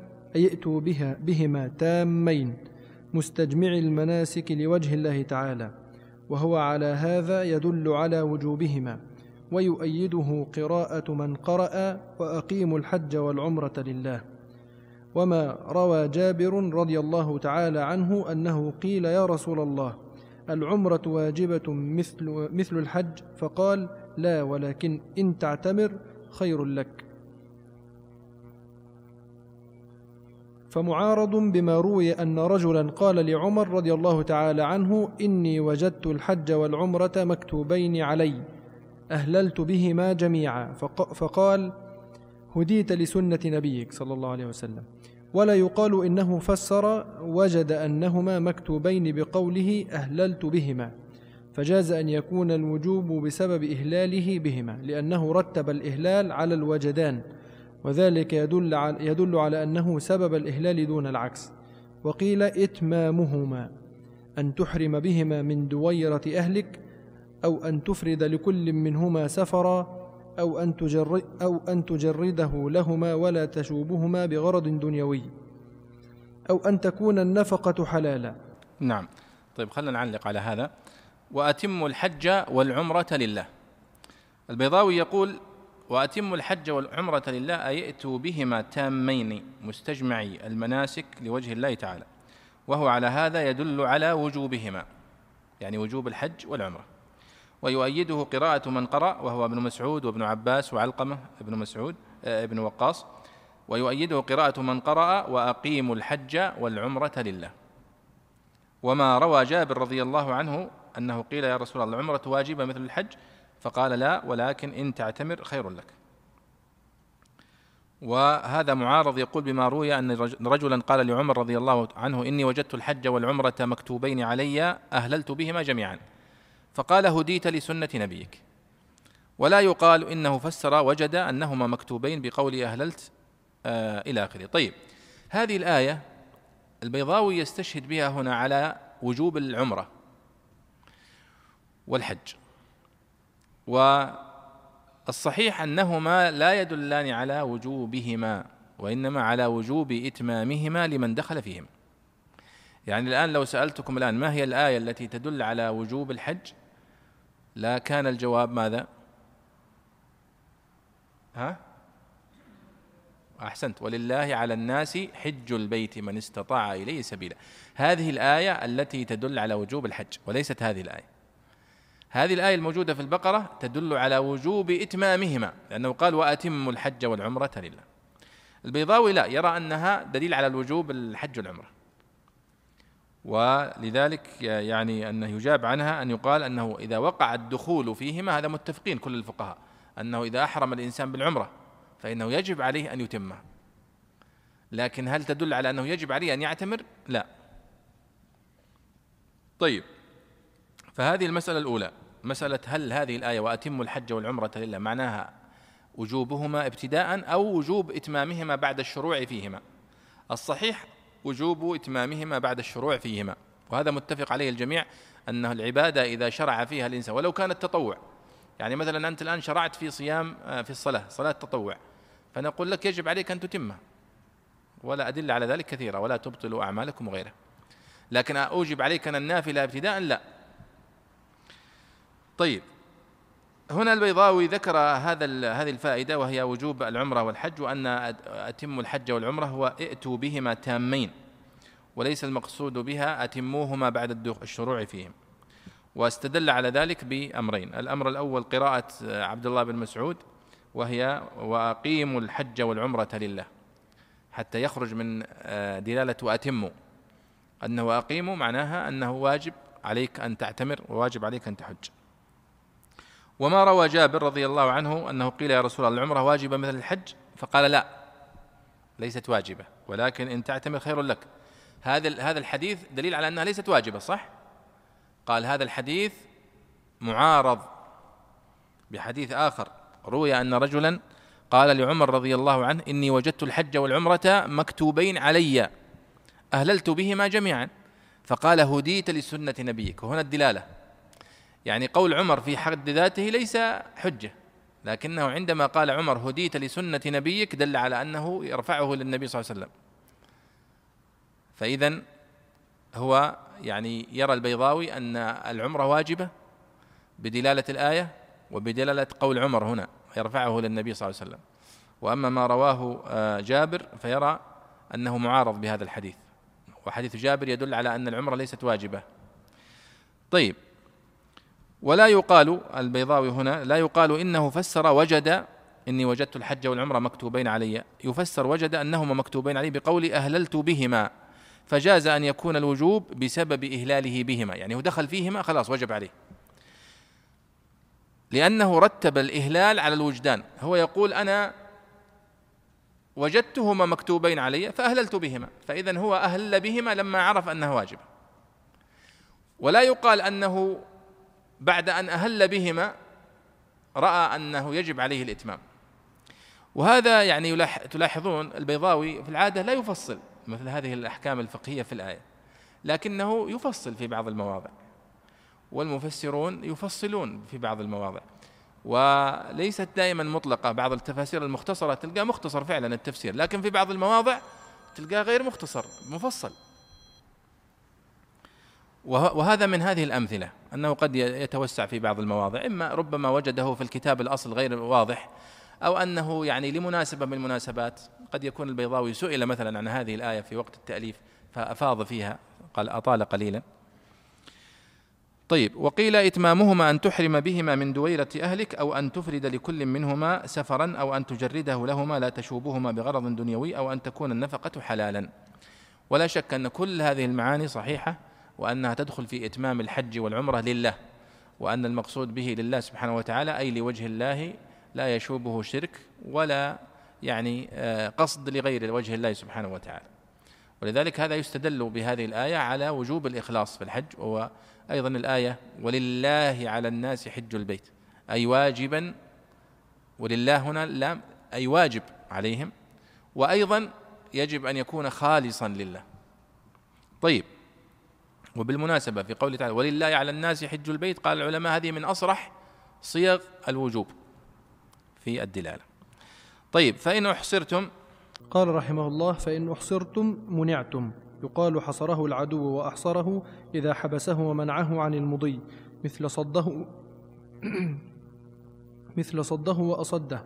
اي ائتوا بها بهما تامين مستجمع المناسك لوجه الله تعالى وهو على هذا يدل على وجوبهما ويؤيده قراءة من قرأ وأقيموا الحج والعمرة لله. وما روى جابر رضي الله تعالى عنه أنه قيل يا رسول الله العمرة واجبة مثل مثل الحج؟ فقال لا ولكن إن تعتمر خير لك. فمعارض بما روي أن رجلا قال لعمر رضي الله تعالى عنه إني وجدت الحج والعمرة مكتوبين علي أهللت بهما جميعا. فقال هديت لسنة نبيك صلى الله عليه وسلم. ولا يقال إنه فسر وجد أنهما مكتوبين بقوله أهللت بهما. فجاز أن يكون الوجوب بسبب إهلاله بهما لأنه رتب الإهلال على الوجدان. وذلك يدل على, يدل على أنه سبب الإهلال دون العكس. وقيل إتمامهما أن تحرم بهما من دويرة أهلك أو أن تفرد لكل منهما سفرا أو أن, تجرد أو أن تجرده لهما ولا تشوبهما بغرض دنيوي. أو أن تكون النفقة حلالا. نعم. طيب خلينا نعلق على هذا. وأتم الحج والعمرة لله. البيضاوي يقول وأتم الحج والعمرة لله أي ائتوا بهما تامين مستجمعي المناسك لوجه الله تعالى. وهو على هذا يدل على وجوبهما يعني وجوب الحج والعمرة. ويؤيده قراءة من قرأ وهو ابن مسعود وابن عباس وعلقمة ابن مسعود آه، ابن وقاص. ويؤيده قراءة من قرأ وأقيموا الحج والعمرة لله. وما روى جابر رضي الله عنه أنه قيل يا رسول الله العمرة واجبة مثل الحج؟ فقال لا ولكن إن تعتمر خير لك. وهذا معارض يقول بما روي أن رجلا قال لعمر رضي الله عنه إني وجدت الحج والعمرة مكتوبين علي أهللت بهما جميعا. فقال هديت لسنة نبيك. ولا يقال إنه فسر وجد أنهما مكتوبين بقول أهللت آه إلى آخره. طيب هذه الآية البيضاوي يستشهد بها هنا على وجوب العمرة والحج. والصحيح أنهما لا يدلان على وجوبهما وإنما على وجوب إتمامهما لمن دخل فيهم يعني الآن لو سألتكم الآن ما هي الآية التي تدل على وجوب الحج؟ لا كان الجواب ماذا؟ ها؟ أحسنت. ولله على الناس حج البيت من استطاع إليه سبيلا. هذه الآية التي تدل على وجوب الحج وليست هذه الآية. هذه الآية الموجودة في البقرة تدل على وجوب إتمامهما لأنه قال وأتموا الحج والعمرة لله. البيضاوي لا يرى أنها دليل على الوجوب الحج والعمرة. ولذلك يعني أنه يجاب عنها أن يقال أنه إذا وقع الدخول فيهما هذا متفقين كل الفقهاء أنه إذا أحرم الإنسان بالعمرة فإنه يجب عليه أن يتمه. لكن هل تدل على أنه يجب عليه أن يعتمر؟ لا. طيب فهذه المسألة الأولى. مسألة هل هذه الآية وأتم الحج والعمرة لله معناها وجوبهما ابتداء أو وجوب إتمامهما بعد الشروع فيهما. الصحيح وجوب إتمامهما بعد الشروع فيهما. وهذا متفق عليه الجميع أنه العبادة إذا شرع فيها الإنسان ولو كانت تطوع. يعني مثلا أنت الآن شرعت في صيام آه، في الصلاة صلاة تطوع. فنقول لك يجب عليك أن تتمها ولا أدلة على ذلك كثيرة ولا تبطلوا أعمالكم وغيره. لكن أوجب عليك أن النافلة ابتداء لا. طيب هنا البيضاوي ذكر هذا هذه الفائدة وهي وجوب العمرة والحج وأن أتم الحج والعمرة هو ائتوا بهما تامين وليس المقصود بها أتموهما بعد الشروع فيهم. واستدل على ذلك بأمرين الأمر الأول قراءة عبد الله بن مسعود وهي وأقيموا الحج والعمرة لله حتى يخرج من آه، دلالة وأتموا. أنه أقيموا معناها أنه واجب عليك أن تعتمر وواجب عليك أن تحج. وما روى جابر رضي الله عنه أنه قيل يا رسول الله العمرة واجبة مثل الحج؟ فقال لا ليست واجبة ولكن إن تعتمر خير لك. هذا هذا الحديث دليل على أنها ليست واجبة صح؟ قال هذا الحديث معارض بحديث آخر. روي أن رجلا قال لعمر رضي الله عنه إني وجدت الحج والعمرة مكتوبين علي أهللت بهما جميعا. فقال هديت لسنة نبيك. وهنا الدلالة. يعني قول عمر في حد ذاته ليس حجة لكنه عندما قال عمر هديت لسنة نبيك دل على أنه يرفعه للنبي صلى الله عليه وسلم. فإذا هو يعني يرى البيضاوي أن العمرة واجبة بدلالة الآية وبدلالة قول عمر هنا يرفعه للنبي صلى الله عليه وسلم. وأما ما رواه آه، جابر فيرى أنه معارض بهذا الحديث وحديث جابر يدل على أن العمرة ليست واجبة. طيب ولا يقال البيضاوي هنا لا يقال إنه فسر وجد إني وجدت الحج والعمرة مكتوبين علي يفسر وجد أنهما مكتوبين علي بقول أهللت بهما فجاز أن يكون الوجوب بسبب إهلاله بهما يعني هو دخل فيهما خلاص وجب عليه. لأنه رتب الإهلال على الوجدان هو يقول أنا وجدتهما مكتوبين علي فأهللت بهما فإذا هو أهل بهما لما عرف أنه واجب. ولا يقال أنه بعد أن أهل بهما رأى أنه يجب عليه الإتمام. وهذا يعني تلاحظون البيضاوي في العادة لا يفصل مثل هذه الأحكام الفقهية في الآية لكنه يفصل في بعض المواضع والمفسرون يفصلون في بعض المواضع وليست دائما مطلقة بعض التفاسير المختصرة تلقى مختصر فعلا التفسير لكن في بعض المواضع تلقاه غير مختصر مفصل. وهذا من هذه الأمثلة أنه قد يتوسع في بعض المواضع إما ربما وجده في الكتاب الأصل غير واضح أو أنه يعني لمناسبة من المناسبات قد يكون البيضاوي سئل مثلا عن هذه الآية في وقت التأليف فأفاض فيها قال أطال قليلا. طيب وقيل إتمامهما أن تحرم بهما من دويرة أهلك أو أن تفرد لكل منهما سفرا أو أن تجرده لهما لا تشوبهما بغرض دنيوي أو أن تكون النفقة حلالا. ولا شك أن كل هذه المعاني صحيحة وأنها تدخل في إتمام الحج والعمرة لله وأن المقصود به لله سبحانه وتعالى أي لوجه الله لا يشوبه شرك ولا يعني آه، قصد لغير وجه الله سبحانه وتعالى. ولذلك هذا يستدل بهذه الآية على وجوب الإخلاص في الحج وهو أيضا الآية ولله على الناس حج البيت أي واجبا ولله هنا لا أي واجب عليهم وأيضا يجب أن يكون خالصا لله. طيب وبالمناسبة في قوله تعالى ولله على الناس حج البيت قال العلماء هذه من أصرح صيغ الوجوب في الدلالة. طيب فإن أحصرتم قال رحمه الله فإن أحصرتم منعتم. يقال حصره العدو وأحصره إذا حبسه ومنعه عن المضي مثل صده مثل صده وأصده.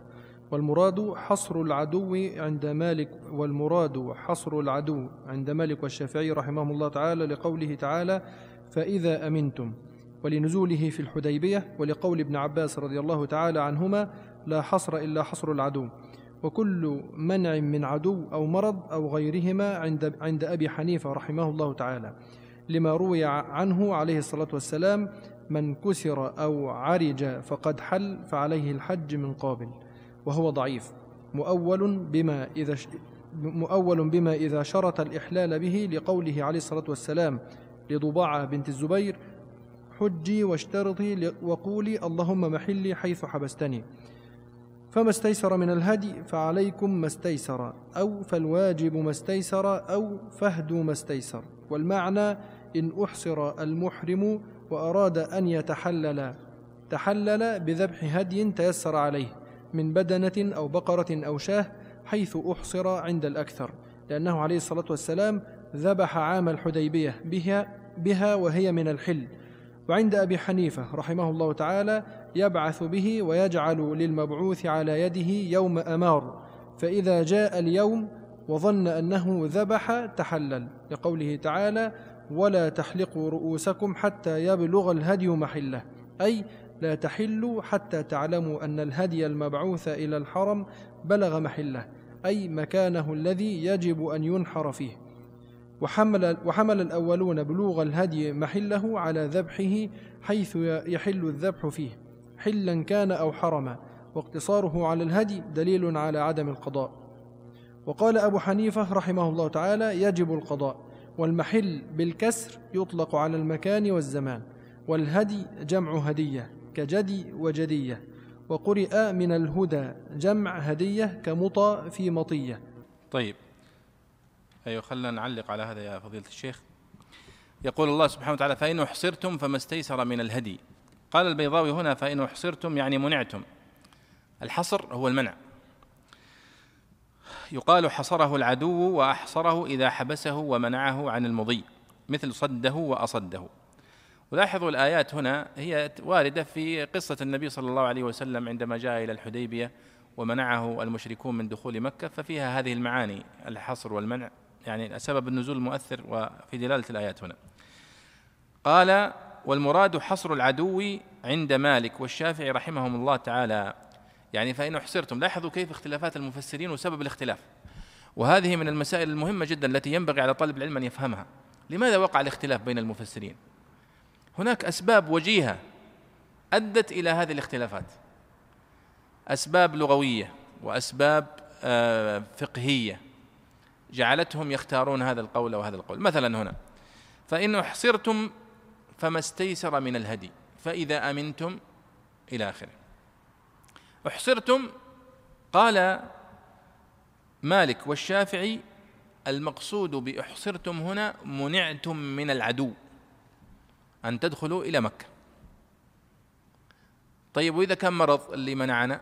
والمراد حصر العدو عند مالك والمراد حصر العدو عند مالك والشافعي رحمهم الله تعالى لقوله تعالى فإذا أمنتم ولنزوله في الحديبية ولقول ابن عباس رضي الله تعالى عنهما لا حصر إلا حصر العدو وكل منع من عدو أو مرض أو غيرهما عند, عند أبي حنيفة رحمه الله تعالى. لما روي عنه عليه الصلاة والسلام من كسر أو عرج فقد حل فعليه الحج من قابل وهو ضعيف. مؤول بما إذا مؤول بما إذا شرط الإحلال به لقوله عليه الصلاة والسلام لضباعة بنت الزبير حجي واشترطي وقولي اللهم محلي حيث حبستني. فما استيسر من الهدي فعليكم ما استيسر أو فالواجب ما استيسر أو فهدوا ما استيسر. والمعنى إن أحصر المحرم وأراد أن يتحلل تحلل بذبح هدي تيسر عليه. من بدنة أو بقرة أو شاة حيث أحصر عند الأكثر لأنه عليه الصلاة والسلام ذبح عام الحديبية بها, بها وهي من الحل. وعند أبي حنيفة رحمه الله تعالى يبعث به ويجعل للمبعوث على يده يوم أمار فإذا جاء اليوم وظن أنه ذبح تحلل. لقوله تعالى ولا تحلقوا رؤوسكم حتى يبلغ الهدي محله أي لا تحلوا حتى تعلموا أن الهدي المبعوث إلى الحرم بلغ محله أي مكانه الذي يجب أن ينحر فيه. وحمل, وحمل الأولون بلوغ الهدي محله على ذبحه حيث يحل الذبح فيه حلا كان أو حرما. واقتصاره على الهدي دليل على عدم القضاء. وقال أبو حنيفة رحمه الله تعالى يجب القضاء والمحل بالكسر يطلق على المكان والزمان والهدي جمع هدية. كجدي وجدية وقرئ من الهدى جمع هدية كمطى في مطية. طيب. أيوة خلنا نعلق على هذا يا فضيلة الشيخ. يقول الله سبحانه وتعالى فإن أحصرتم فما استيسر من الهدي. قال البيضاوي هنا فإن أحصرتم يعني منعتم. الحصر هو المنع. يقال حصره العدو وأحصره إذا حبسه ومنعه عن المضي مثل صده وأصده. ولاحظوا الآيات هنا هي واردة في قصة النبي صلى الله عليه وسلم عندما جاء إلى الحديبية ومنعه المشركون من دخول مكة ففيها هذه المعاني الحصر والمنع يعني سبب النزول المؤثر وفي دلالة الآيات هنا. قال والمراد حصر العدو عند مالك. والشافعي رحمهم الله تعالى يعني فإن أحصرتم لاحظوا كيف اختلافات المفسرين وسبب الاختلاف. وهذه من المسائل المهمة جدا التي ينبغي على طالب العلم أن يفهمها. لماذا وقع الاختلاف بين المفسرين؟ هناك أسباب وجيهة أدت إلى هذه الاختلافات. أسباب لغوية وأسباب آه، فقهية جعلتهم يختارون هذا القول وهذا القول. مثلا هنا فإن أحصرتم فما استيسر من الهدي فإذا أمنتم إلى آخره. أحصرتم قال مالك والشافعي المقصود بأحصرتم هنا منعتم من العدو. أن تدخلوا إلى مكة. طيب وإذا كان مرض اللي منعنا؟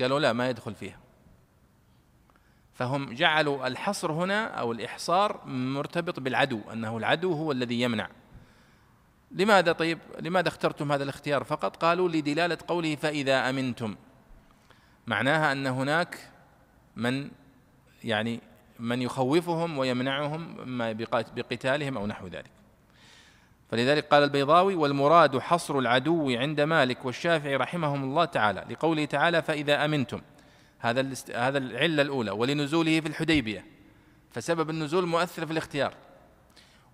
قالوا لا ما يدخل فيها. فهم جعلوا الحصر هنا أو الإحصار مرتبط بالعدو أنه العدو هو الذي يمنع. لماذا؟ طيب لماذا اخترتم هذا الاختيار فقط؟ قالوا لدلالة قوله فإذا أمنتم. معناها أن هناك من يعني من يخوفهم ويمنعهم بقتالهم أو نحو ذلك. فلذلك قال البيضاوي والمراد حصر العدو عند مالك والشافعي رحمهم الله تعالى. لقوله تعالى فإذا أمنتم. هذا هذا العلة الأولى. ولنزوله في الحديبية. فسبب النزول مؤثر في الاختيار.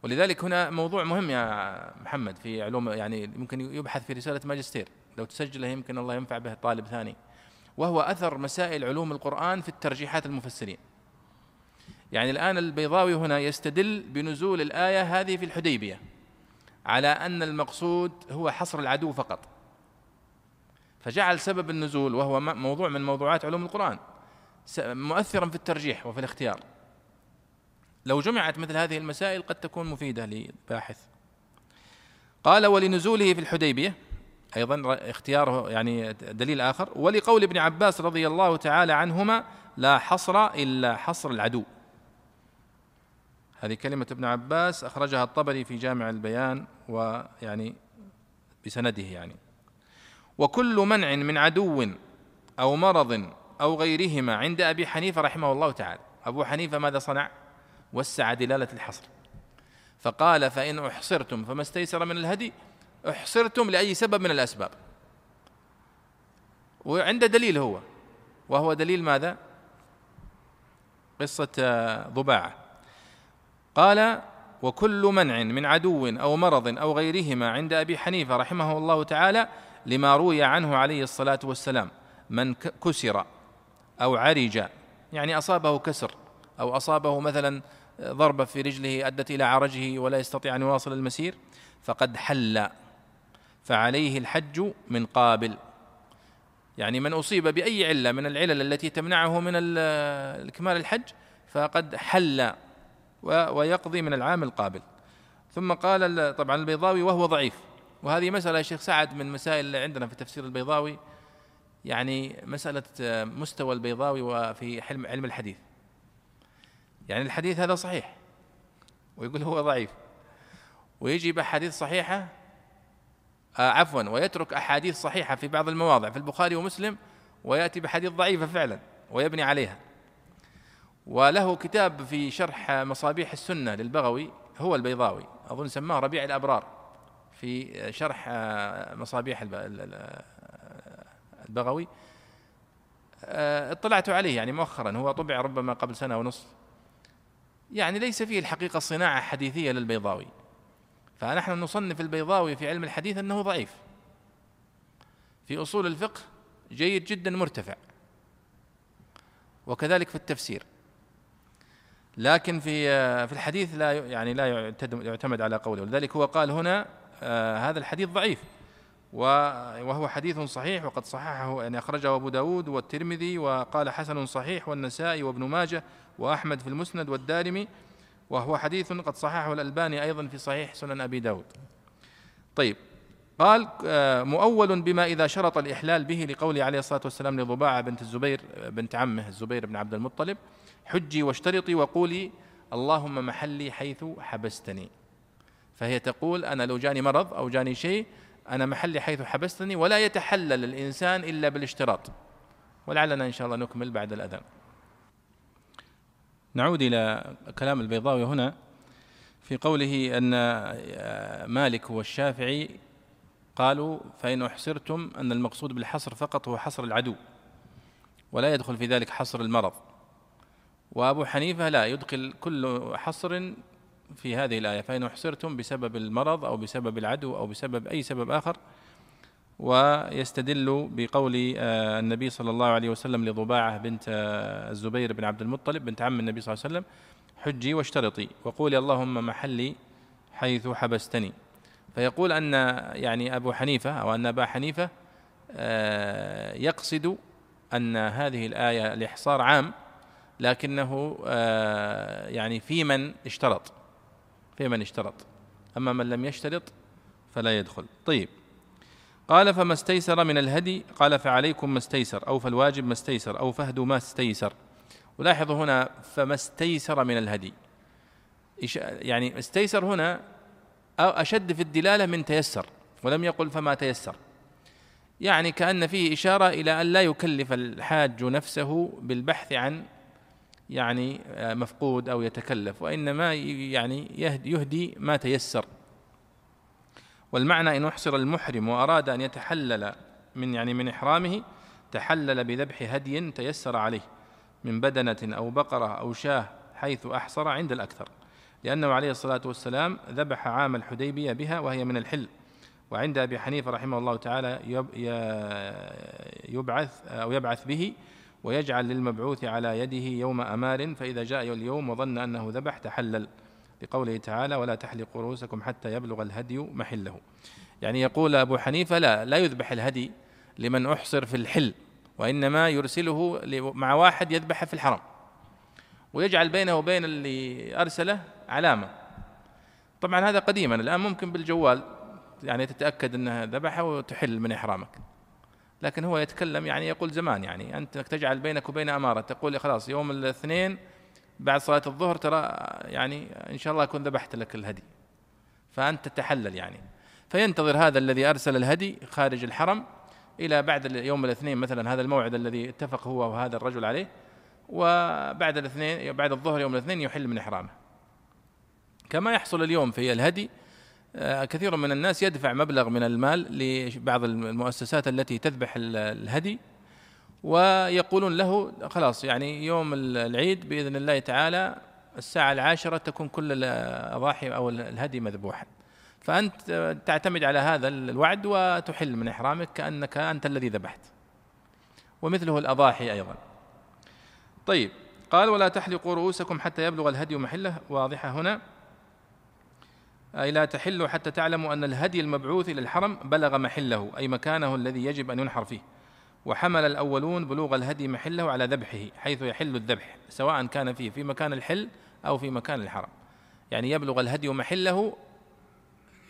ولذلك هنا موضوع مهم يا محمد في علوم يعني ممكن يبحث في رسالة ماجستير. لو تسجله يمكن الله ينفع به طالب ثاني. وهو أثر مسائل علوم القرآن في الترجيحات المفسرين يعني الآن البيضاوي هنا يستدل بنزول الآية هذه في الحديبية. على أن المقصود هو حصر العدو فقط. فجعل سبب النزول وهو موضوع من موضوعات علوم القرآن مؤثرا في الترجيح وفي الاختيار. لو جمعت مثل هذه المسائل قد تكون مفيدة للباحث. قال ولنزوله في الحديبية أيضا اختياره يعني دليل آخر ولقول ابن عباس رضي الله تعالى عنهما لا حصر إلا حصر العدو هذه كلمة ابن عباس أخرجها الطبري في جامع البيان ويعني بسنده يعني. وكل منع من عدو أو مرض أو غيرهما عند أبي حنيفة رحمه الله تعالى. أبو حنيفة ماذا صنع؟ وسع دلالة الحصر. فقال فإن أحصرتم فما استيسر من الهدي أحصرتم لأي سبب من الأسباب. وعند دليل هو. وهو دليل ماذا؟ قصة ضباعة. قال وكل منع من عدو أو مرض أو غيرهما عند أبي حنيفة رحمه الله تعالى لما روي عنه عليه الصلاة والسلام من كسر أو عرج يعني أصابه كسر أو أصابه مثلا ضربه في رجله أدت إلى عرجه ولا يستطيع أن يواصل المسير فقد حل. فعليه الحج من قابل. يعني من أصيب بأي علة من العلل التي تمنعه من اكمال الحج فقد حل. ويقضي من العام القابل. ثم قال طبعا البيضاوي وهو ضعيف. وهذه مسألة يا شيخ سعد من مسائل عندنا في تفسير البيضاوي يعني مسألة مستوى البيضاوي وفي علم الحديث. يعني الحديث هذا صحيح ويقول هو ضعيف. ويجي بأحاديث صحيحة آه عفوا ويترك أحاديث صحيحة في بعض المواضع في البخاري ومسلم ويأتي بحديث ضعيفة فعلا ويبني عليها. وله كتاب في شرح مصابيح السنة للبغوي هو البيضاوي أظن سماه ربيع الأبرار في شرح مصابيح البغوي. اطلعت عليه يعني مؤخرا هو طبع ربما قبل سنة ونصف يعني ليس فيه الحقيقة صناعة حديثية للبيضاوي. فنحن نصنف البيضاوي في علم الحديث أنه ضعيف. في أصول الفقه جيد جدا مرتفع. وكذلك في التفسير. لكن في في الحديث لا يعني لا يعتمد على قوله. ولذلك هو قال هنا آه، هذا الحديث ضعيف. وهو حديث صحيح وقد صححه يعني أخرجه أبو داود والترمذي وقال حسن صحيح والنسائي وابن ماجه وأحمد في المسند والدارمي وهو حديث قد صححه الألباني أيضا في صحيح سنن أبي داود. طيب قال آه، مؤول بما إذا شرط الإحلال به لقوله عليه الصلاة والسلام لضباعة بنت الزبير بنت عمه الزبير بن عبد المطلب حجي واشترطي وقولي اللهم محلي حيث حبستني. فهي تقول أنا لو جاني مرض أو جاني شيء أنا محلي حيث حبستني ولا يتحلل الإنسان إلا بالاشتراط. ولعلنا إن شاء الله نكمل بعد الأذان. نعود إلى كلام البيضاوي هنا في قوله أن مالك والشافعي قالوا فإن أحصرتم أن المقصود بالحصر فقط هو حصر العدو ولا يدخل في ذلك حصر المرض. وأبو حنيفة لا يدخل كل حصر في هذه الآية فإن أحصرتم بسبب المرض أو بسبب العدو أو بسبب أي سبب آخر ويستدل بقول آه، النبي صلى الله عليه وسلم لضباعة بنت آه، الزبير بن عبد المطلب بنت عم النبي صلى الله عليه وسلم حجي واشترطي وقولي اللهم محلي حيث حبستني فيقول أن يعني أبو حنيفة أو أن أبا حنيفة آه، يقصد أن هذه الآية الإحصار عام لكنه آه، يعني في من اشترط في من اشترط. أما من لم يشترط فلا يدخل. طيب. قال فما استيسر من الهدي؟ قال فعليكم ما استيسر أو فالواجب ما استيسر أو فهدوا ما استيسر. ولاحظوا هنا فما استيسر من الهدي. يعني استيسر هنا أشد في الدلالة من تيسر ولم يقل فما تيسر. يعني كأن فيه إشارة إلى أن لا يكلف الحاج نفسه بالبحث عن يعني آه، مفقود أو يتكلف. وإنما يعني يهدي ما تيسر. والمعنى إن أحصر المحرم وأراد أن يتحلل من يعني من إحرامه تحلل بذبح هدي تيسر عليه من بدنة أو بقرة أو شاة حيث أحصر عند الأكثر. لأنه عليه الصلاة والسلام ذبح عام الحديبية بها وهي من الحل. وعند أبي حنيفة رحمه الله تعالى يبعث أو يبعث به ويجعل للمبعوث على يده يوم أمار فإذا جاء اليوم وظن أنه ذبح تحلل. لقوله تعالى ولا تحلقوا رؤوسكم حتى يبلغ الهدي محله. يعني يقول أبو حنيفة لا لا يذبح الهدي لمن أحصر في الحل وإنما يرسله مع واحد يذبح في الحرم. ويجعل بينه وبين اللي أرسله علامة. طبعا هذا قديما الآن ممكن بالجوال يعني تتأكد أنها ذبحه وتحل من إحرامك. لكن هو يتكلم يعني يقول زمان يعني أنت تجعل بينك وبين أمارة تقول خلاص يوم الاثنين بعد صلاة الظهر ترى يعني إن شاء الله أكون ذبحت لك الهدي. فأنت تتحلل يعني. فينتظر هذا الذي أرسل الهدي خارج الحرم إلى بعد يوم الاثنين مثلا هذا الموعد الذي اتفق هو وهذا الرجل عليه. وبعد الاثنين بعد الظهر يوم الاثنين يحل من إحرامه. كما يحصل اليوم في الهدي كثير من الناس يدفع مبلغ من المال لبعض المؤسسات التي تذبح الهدي ويقولون له خلاص يعني يوم العيد بإذن الله تعالى الساعة العاشرة تكون كل الأضاحي أو الهدي مذبوحا. فأنت تعتمد على هذا الوعد وتحل من إحرامك كأنك أنت الذي ذبحت. ومثله الأضاحي أيضا. طيب قال ولا تحلقوا رؤوسكم حتى يبلغ الهدي محله. واضحة هنا. أي لا تحلوا حتى تعلموا أن الهدي المبعوث إلى الحرم بلغ محله أي مكانه الذي يجب أن ينحر فيه. وحمل الأولون بلوغ الهدي محله على ذبحه حيث يحل الذبح سواء كان فيه في مكان الحل أو في مكان الحرم. يعني يبلغ الهدي محله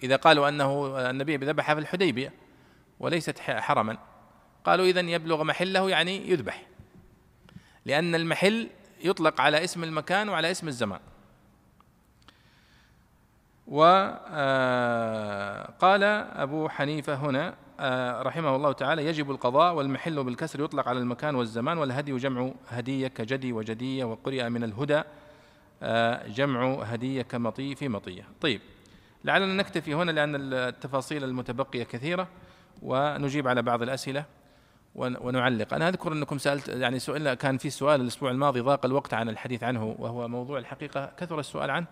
إذا قالوا أنه النبي ذبح في الحديبية وليست حرما. قالوا إذن يبلغ محله يعني يذبح. لأن المحل يطلق على اسم المكان وعلى اسم الزمان. وقال آه، أبو حنيفة هنا آه، رحمه الله تعالى يجب القضاء والمحل بالكسر يطلق على المكان والزمان والهدي جمع هدية كجدي وجدية وقرئ من الهدى آه، جمع هدية كمطي في مطية. طيب لعلنا نكتفي هنا لأن التفاصيل المتبقية كثيرة ونجيب على بعض الأسئلة ونعلق. أنا أذكر أنكم سألت يعني سؤال كان في سؤال الأسبوع الماضي ضاق الوقت عن الحديث عنه وهو موضوع الحقيقة. كثر السؤال عنه.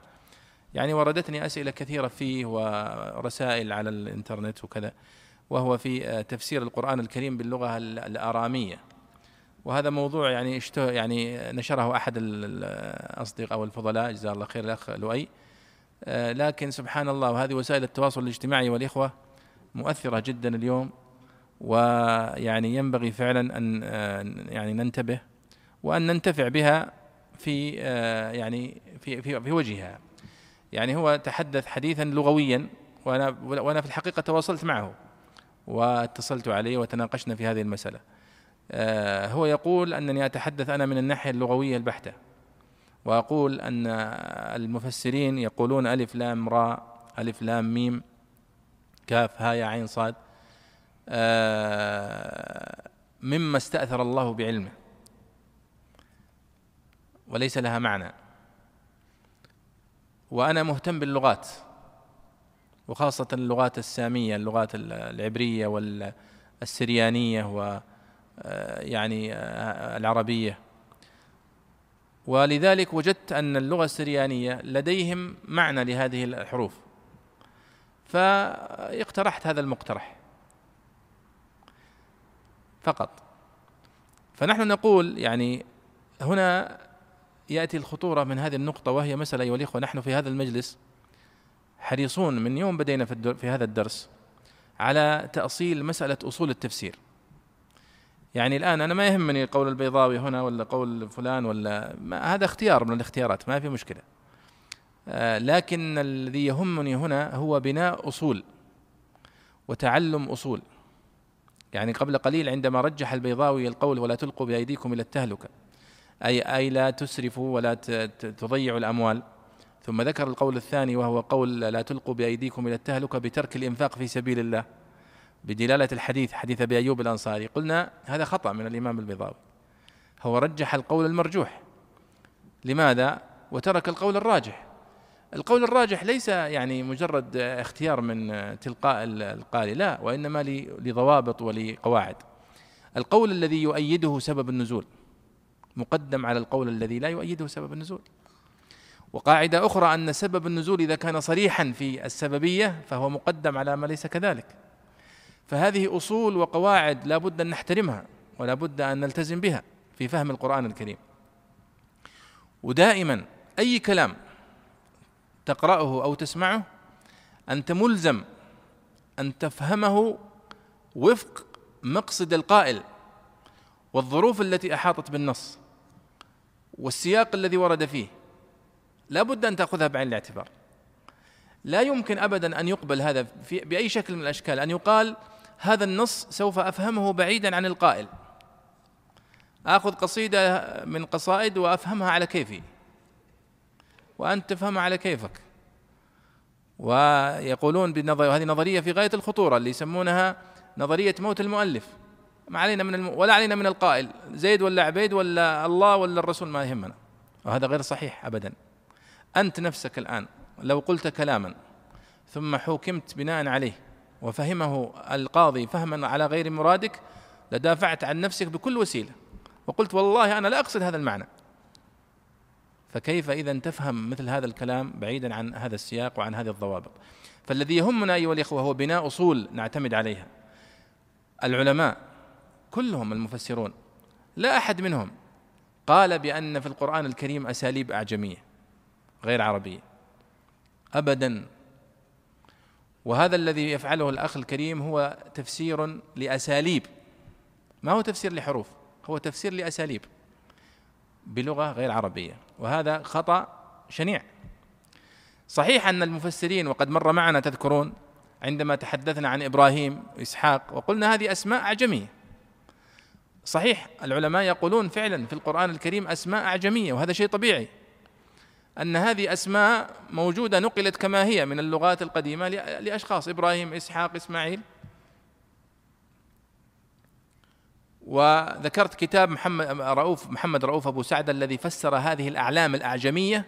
يعني وردتني أسئلة كثيرة فيه ورسائل على الإنترنت وكذا وهو في تفسير القرآن الكريم باللغة الآرامية. وهذا موضوع يعني اشته يعني نشره أحد الأصدقاء أو الفضلاء جزاه الله خير الأخ لؤي. لكن سبحان الله وهذه وسائل التواصل الاجتماعي والإخوة مؤثرة جدا اليوم ويعني ينبغي فعلا أن يعني ننتبه وأن ننتفع بها في يعني في في, في وجهها. يعني هو تحدث حديثا لغويا وأنا وأنا في الحقيقة تواصلت معه واتصلت عليه وتناقشنا في هذه المسألة. آه، هو يقول أنني أتحدث أنا من الناحية اللغوية البحتة وأقول أن المفسرين يقولون ألف لام راء ألف لام ميم كاف ها يا عين صاد آه، مما استأثر الله بعلمه وليس لها معنى. وأنا مهتم باللغات وخاصة اللغات السامية اللغات العبرية والسريانية و آه، يعني آه، العربية. ولذلك وجدت أن اللغة السريانية لديهم معنى لهذه الحروف. فاقترحت هذا المقترح فقط. فنحن نقول يعني هنا يأتي الخطورة من هذه النقطة وهي مسألة أيها الإخوة نحن في هذا المجلس حريصون من يوم بدينا في, في هذا الدرس على تأصيل مسألة أصول التفسير. يعني الآن أنا ما يهمني قول البيضاوي هنا ولا قول فلان ولا ما هذا اختيار من الاختيارات ما في مشكلة. آه لكن الذي يهمني هنا هو بناء أصول وتعلم أصول. يعني قبل قليل عندما رجح البيضاوي القول ولا تلقوا بأيديكم إلى التهلكة. أي أي لا تسرفوا ولا تضيعوا الأموال. ثم ذكر القول الثاني وهو قول لا تلقوا بأيديكم إلى التهلكة بترك الإنفاق في سبيل الله. بدلالة الحديث حديث أبي أيوب الأنصاري. قلنا هذا خطأ من الإمام البيضاوي. هو رجح القول المرجوح. لماذا؟ وترك القول الراجح. القول الراجح ليس يعني مجرد اختيار من تلقاء القارئ لا وإنما لضوابط ولقواعد. القول الذي يؤيده سبب النزول. مقدم على القول الذي لا يؤيده سبب النزول. وقاعدة أخرى أن سبب النزول إذا كان صريحا في السببية فهو مقدم على ما ليس كذلك. فهذه أصول وقواعد لا بد أن نحترمها ولا بد أن نلتزم بها في فهم القرآن الكريم. ودائما أي كلام تقرأه أو تسمعه أنت ملزم أن تفهمه وفق مقصد القائل والظروف التي أحاطت بالنص. والسياق الذي ورد فيه لا بد أن تأخذها بعين الاعتبار. لا يمكن أبدا أن يقبل هذا في بأي شكل من الأشكال أن يقال هذا النص سوف أفهمه بعيدا عن القائل. آخذ قصيدة من قصائد وأفهمها على كيفي. وأنت تفهمها على كيفك. ويقولون بنظرية هذه نظرية في غاية الخطورة اللي يسمونها نظرية موت المؤلف. ما علينا من الم... ولا علينا من القائل. زيد ولا عبيد ولا الله ولا الرسول ما يهمنا. وهذا غير صحيح ابدا. أنت نفسك الآن لو قلت كلاما ثم حكمت بناء عليه وفهمه القاضي فهما على غير مرادك لدافعت عن نفسك بكل وسيلة وقلت والله أنا لا أقصد هذا المعنى. فكيف إذا تفهم مثل هذا الكلام بعيدا عن هذا السياق وعن هذه الضوابط؟ فالذي يهمنا أيها الإخوة هو بناء أصول نعتمد عليها. العلماء كلهم المفسرون لا أحد منهم قال بأن في القرآن الكريم أساليب أعجمية غير عربية أبدا. وهذا الذي يفعله الأخ الكريم هو تفسير لأساليب ما هو تفسير لحروف هو تفسير لأساليب بلغة غير عربية وهذا خطأ شنيع. صحيح أن المفسرين وقد مر معنا تذكرون عندما تحدثنا عن إبراهيم وإسحاق وقلنا هذه أسماء أعجمية. صحيح العلماء يقولون فعلا في القرآن الكريم أسماء أعجمية وهذا شيء طبيعي. أن هذه أسماء موجودة نقلت كما هي من اللغات القديمة لأشخاص إبراهيم إسحاق إسماعيل. وذكرت كتاب محمد رؤوف محمد رؤوف أبو سعد الذي فسر هذه الأعلام الأعجمية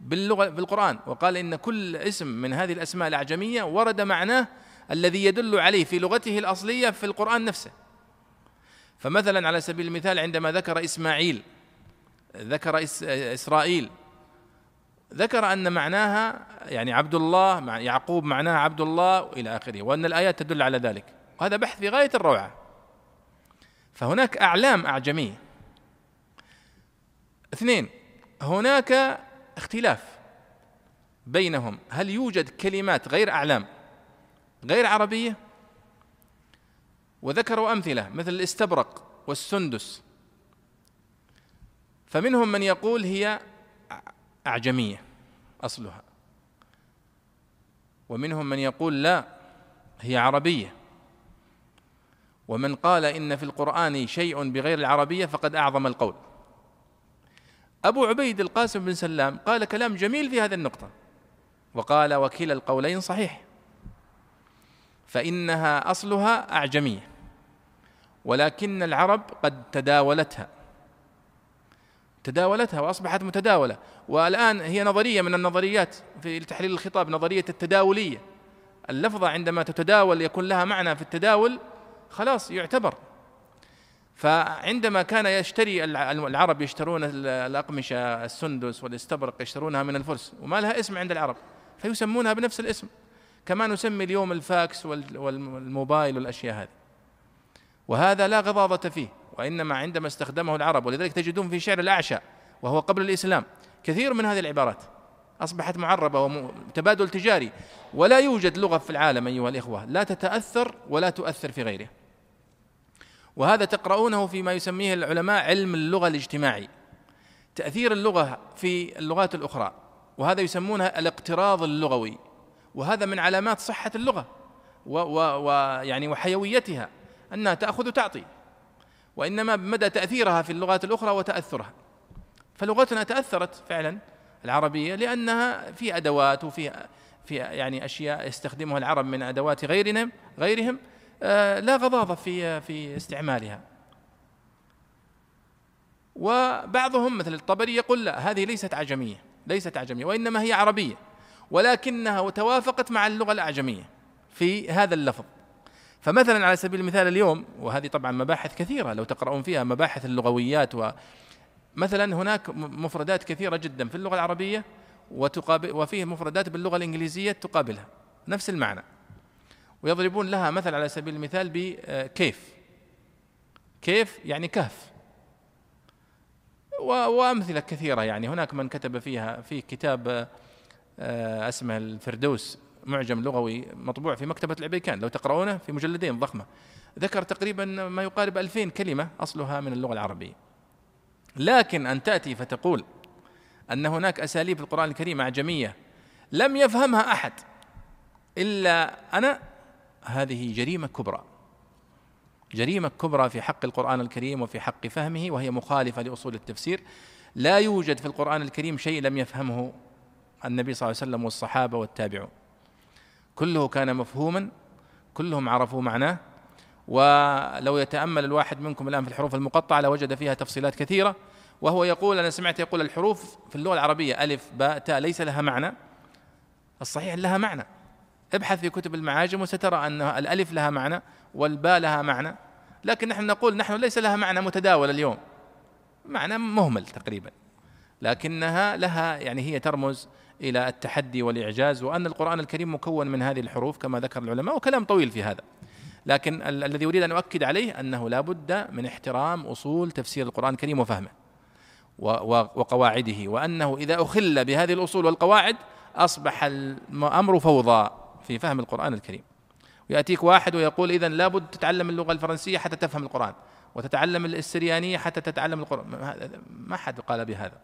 باللغة بالقرآن وقال إن كل اسم من هذه الأسماء الأعجمية ورد معناه الذي يدل عليه في لغته الأصلية في القرآن نفسه. فمثلا على سبيل المثال عندما ذكر إسماعيل ذكر إسرائيل ذكر أن معناها يعني عبد الله يعقوب معناها عبد الله إلى آخره وأن الآيات تدل على ذلك. وهذا بحث في غاية الروعة. فهناك أعلام أعجمية. اثنين هناك اختلاف بينهم. هل يوجد كلمات غير أعلام غير عربية؟ وذكروا أمثلة مثل الاستبرق والسندس. فمنهم من يقول هي أعجمية أصلها. ومنهم من يقول لا هي عربية. ومن قال إن في القرآن شيء بغير العربية فقد أعظم القول. أبو عبيد القاسم بن سلام قال كلام جميل في هذه النقطة. وقال وكلا القولين صحيح. فإنها أصلها أعجمية. ولكن العرب قد تداولتها. تداولتها وأصبحت متداولة. والآن هي نظرية من النظريات في تحليل الخطاب نظرية التداولية. اللفظة عندما تتداول يكون لها معنى في التداول خلاص يعتبر. فعندما كان يشتري العرب يشترون الأقمشة السندس والاستبرق يشترونها من الفرس وما لها اسم عند العرب فيسمونها بنفس الاسم. كما نسمي اليوم الفاكس والموبايل والأشياء هذه. وهذا لا غضاضة فيه وإنما عندما استخدمه العرب ولذلك تجدون في شعر الأعشى وهو قبل الإسلام كثير من هذه العبارات أصبحت معربة وتبادل تجاري. ولا يوجد لغة في العالم أيها الإخوة لا تتأثر ولا تؤثر في غيره وهذا تقرؤونه فيما يسميه العلماء علم اللغة الاجتماعي تأثير اللغة في اللغات الأخرى. وهذا يسمونه الاقتراض اللغوي. وهذا من علامات صحة اللغة ويعني وحيويتها. أنها تأخذ وتعطي وإنما بمدى تأثيرها في اللغات الأخرى وتأثرها فلغتنا تأثرت فعلا العربية لأنها في أدوات وفي في يعني أشياء يستخدمها العرب من أدوات غيرنا غيرهم آه، لا غضاضة في في استعمالها. وبعضهم مثل الطبري يقول لا هذه ليست عجمية ليست عجمية وإنما هي عربية ولكنها توافقت مع اللغة الأعجمية في هذا اللفظ. فمثلا على سبيل المثال اليوم وهذه طبعا مباحث كثيرة لو تقرؤون فيها مباحث اللغويات ومثلا هناك مفردات كثيرة جدا في اللغة العربية وتقابل وفيه مفردات باللغة الإنجليزية تقابلها. نفس المعنى. ويضربون لها مثل على سبيل المثال بكيف كيف. يعني كهف. وأمثلة كثيرة يعني. هناك من كتب فيها في كتاب آه، اسمه الفردوس معجم لغوي مطبوع في مكتبة العبيكان لو تقرؤونه في مجلدين ضخمة. ذكر تقريبا ما يقارب ألفين كلمة أصلها من اللغة العربية. لكن أن تأتي فتقول أن هناك أساليب في القرآن الكريم أعجمية لم يفهمها أحد إلا أنا هذه جريمة كبرى. جريمة كبرى في حق القرآن الكريم وفي حق فهمه وهي مخالفة لأصول التفسير. لا يوجد في القرآن الكريم شيء لم يفهمه النبي صلى الله عليه وسلم والصحابة والتابعون. كله كان مفهوما كلهم عرفوا معناه ولو يتأمل الواحد منكم الآن في الحروف المقطعة لوجد فيها تفصيلات كثيرة وهو يقول أنا سمعت يقول الحروف في اللغة العربية ألف باء تاء ليس لها معنى. الصحيح لها معنى. ابحث في كتب المعاجم وسترى أن الألف لها معنى والباء لها معنى. لكن نحن نقول نحن ليس لها معنى متداول اليوم. معنى مهمل تقريبا. لكنها لها يعني هي ترمز إلى التحدي والإعجاز وأن القرآن الكريم مكون من هذه الحروف كما ذكر العلماء وكلام طويل في هذا. لكن ال- الذي أريد أن أؤكد عليه أنه لا بد من احترام أصول تفسير القرآن الكريم وفهمه وقواعده وأنه إذا أخل بهذه الأصول والقواعد أصبح الأمر فوضى في فهم القرآن الكريم. ويأتيك واحد ويقول اذا لابد تتعلم اللغة الفرنسية حتى تفهم القرآن وتتعلم السريانيه حتى تتعلم القرآن. ما- حد قال بهذا.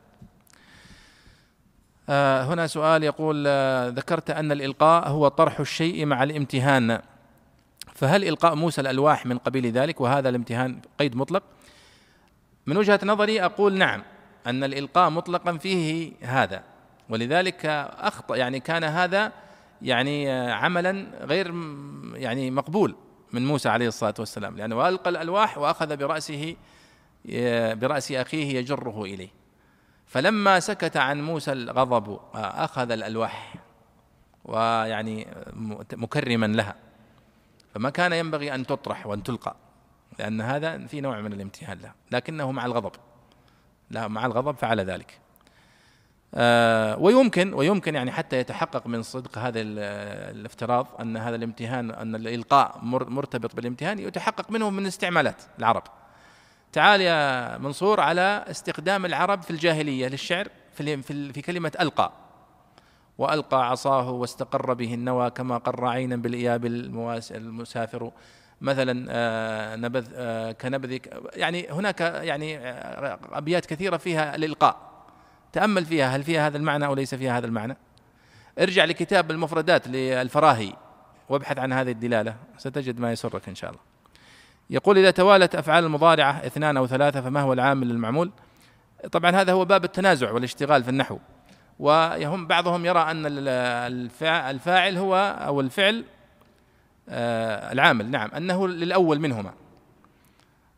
هنا سؤال يقول آه، ذكرت أن الإلقاء هو طرح الشيء مع الامتهان. فهل إلقاء موسى الألواح من قبيل ذلك وهذا الامتهان قيد مطلق؟ من وجهة نظري أقول نعم أن الإلقاء مطلقا فيه هذا. ولذلك أخطأ يعني كان هذا يعني آه، عملا غير يعني مقبول من موسى عليه الصلاة والسلام. لأنه ألقى الألواح وأخذ برأسه آه، برأس أخيه يجره إليه. فلما سكت عن موسى الغضب آه، أخذ الألواح ويعني مكرما لها. فما كان ينبغي أن تطرح وأن تلقى لأن هذا في نوع من الامتهان له لكنه مع الغضب. لا مع الغضب فعل ذلك. آه ويمكن ويمكن يعني حتى يتحقق من صدق هذا ال- الافتراض أن هذا الامتهان أن الإلقاء مر- مرتبط بالامتهان يتحقق منه من استعمالات العرب. تعال يا منصور على استخدام العرب في الجاهلية للشعر في في كلمة ألقى. وألقى عصاه واستقر به النوى كما قر عينا المواس- المسافر. مثلا آه، نبذ آه، كنبذك يعني هناك يعني آه، أبيات كثيرة فيها الإلقاء. تأمل فيها هل فيها هذا المعنى أو ليس فيها هذا المعنى؟ ارجع لكتاب المفردات للفراهي وابحث عن هذه الدلالة. ستجد ما يسرك إن شاء الله. يقول إذا توالت أفعال المضارعة اثنان أو ثلاثة فما هو العامل للمعمول؟ طبعا هذا هو باب التنازع والاشتغال في النحو. وهم بعضهم يرى الفاع- الفاعل هو أو الفعل آه، العامل نعم أنه للأول منهما.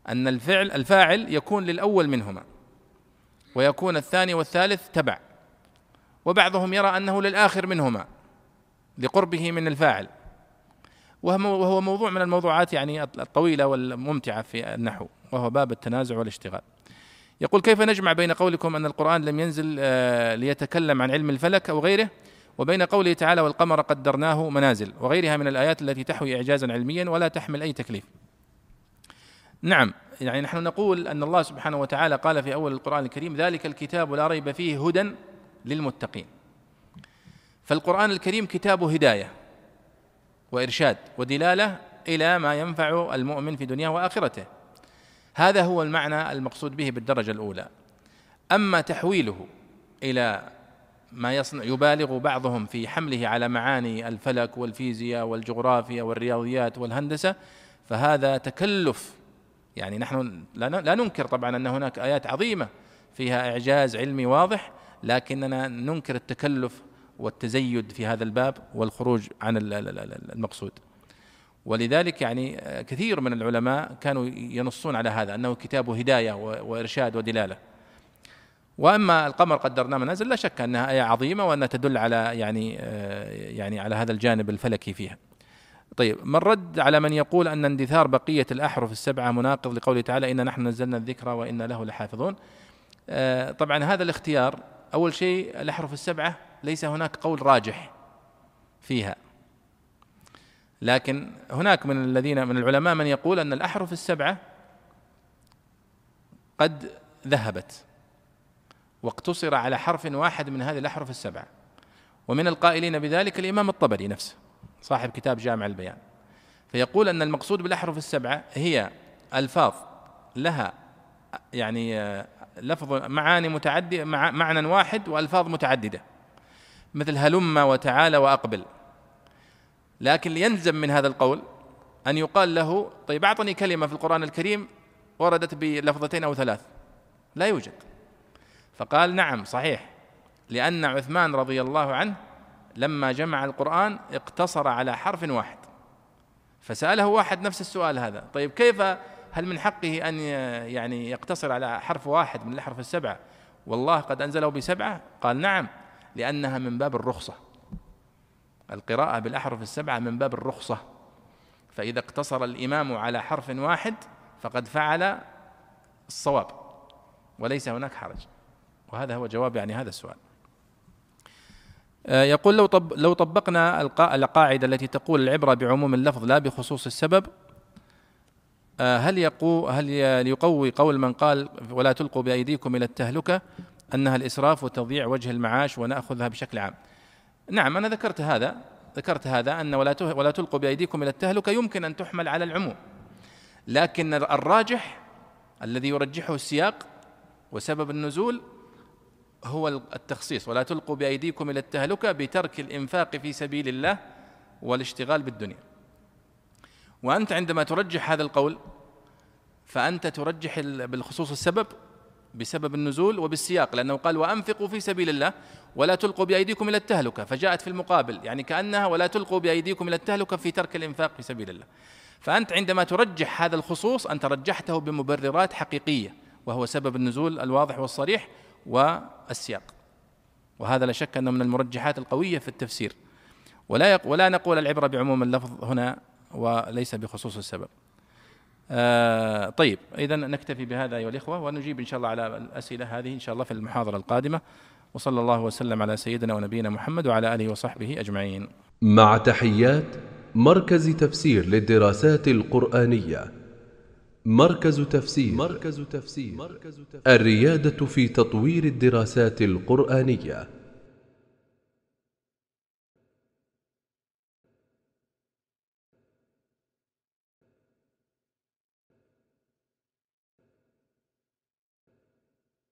أن الفعل الفاعل يكون للأول منهما ويكون الثاني والثالث تبع. وبعضهم يرى أنه للآخر منهما لقربه من الفاعل. وهو موضوع من الموضوعات يعني الطويلة والممتعة في النحو وهو باب التنازع والاشتغال يقول كيف نجمع بين قولكم أن القرآن لم ينزل آه، ليتكلم عن علم الفلك أو غيره وبين قوله تعالى والقمر قدرناه منازل وغيرها من الآيات التي تحوي اعجازا علميا ولا تحمل أي تكليف. نعم يعني نحن نقول أن الله سبحانه وتعالى قال في أول القرآن الكريم ذلك الكتاب لا ريب فيه هدى للمتقين. فالقرآن الكريم كتاب هداية وإرشاد ودلالة إلى ما ينفع المؤمن في دنياه وآخرته. هذا هو المعنى المقصود به بالدرجة الأولى. أما تحويله إلى ما يصنع يبالغ بعضهم في حمله على معاني الفلك والفيزياء والجغرافيا والرياضيات والهندسة فهذا تكلف يعني نحن لا ننكر طبعا أن هناك آيات عظيمة فيها إعجاز علمي واضح لكننا ننكر التكلف والتزيد في هذا الباب والخروج عن ال- ال- ال- المقصود ولذلك يعني كثير من العلماء كانوا ينصون على هذا أنه كتاب هداية وإرشاد ودلالة وأما القمر قدرناه منازل لا شك أنها آية عظيمة وانها تدل على يعني آه، يعني على هذا الجانب الفلكي فيها. طيب ما الرد على من يقول أن اندثار بقية الأحرف السبعة مناقض لقوله تعالى انا نحن نزلنا الذكر وإنا له لحافظون. آه، طبعا هذا الاختيار أول شيء الأحرف السبعة ليس هناك قول راجح فيها. لكن هناك من الذين من العلماء من يقول أن الأحرف السبعة قد ذهبت واقتصر على حرف واحد من هذه الأحرف السبعة. ومن القائلين بذلك الإمام الطبري نفسه صاحب كتاب جامع البيان. فيقول أن المقصود بالأحرف السبعة هي ألفاظ لها يعني آه، لفظ معاني متعددة مع معنى واحد وألفاظ متعددة. مثل هلم وتعالى وأقبل. لكن يلزم من هذا القول أن يقال له طيب أعطني كلمة في القرآن الكريم وردت بلفظتين أو ثلاث. لا يوجد. فقال نعم صحيح. لأن عثمان رضي الله عنه لما جمع القرآن اقتصر على حرف واحد. فسأله واحد نفس السؤال هذا طيب كيف هل من حقه أن يعني يقتصر على حرف واحد من الأحرف السبعة؟ والله قد أنزله بسبعة؟ قال نعم. لأنها من باب الرخصة. القراءة بالأحرف السبعة من باب الرخصة. فإذا اقتصر الإمام على حرف واحد فقد فعل الصواب وليس هناك حرج. وهذا هو جواب يعني هذا السؤال. آه، يقول لو طب لو طبقنا القاعدة التي تقول العبرة بعموم اللفظ لا بخصوص السبب آه، هل يقو هل يقوي قول من قال ولا تلقوا بأيديكم إلى التهلكة؟ أنها الإسراف وتضييع وجه المعاش ونأخذها بشكل عام. نعم أنا ذكرت هذا ذكرت هذا أن ولا ولا تلقوا بأيديكم إلى التهلكة يمكن أن تحمل على العموم. لكن الراجح الذي يرجحه السياق وسبب النزول هو التخصيص. ولا تلقوا بأيديكم إلى التهلكة بترك الإنفاق في سبيل الله والاشتغال بالدنيا. وأنت عندما ترجح هذا القول فأنت ترجح بالخصوص السبب بسبب النزول وبالسياق لأنه قال وأنفقوا في سبيل الله ولا تلقوا بأيديكم إلى التهلكة. فجاءت في المقابل يعني كأنها ولا تلقوا بأيديكم إلى التهلكة في ترك الإنفاق في سبيل الله. فأنت عندما ترجح هذا الخصوص أنت رجحته بمبررات حقيقية وهو سبب النزول الواضح والصريح والسياق. وهذا لا شك أنه من المرجحات القوية في التفسير. ولا ولا نقول العبرة بعموم اللفظ هنا وليس بخصوص السبب. آه طيب إذا نكتفي بهذا أيها الإخوة ونجيب إن شاء الله على الأسئلة هذه إن شاء الله في المحاضرة القادمة. وصلى الله وسلم على سيدنا ونبينا محمد وعلى آله وصحبه أجمعين. مع تحيات مركز تفسير للدراسات القرآنية. مركز تفسير. مركز تفسير. الريادة في تطوير الدراسات القرآنية.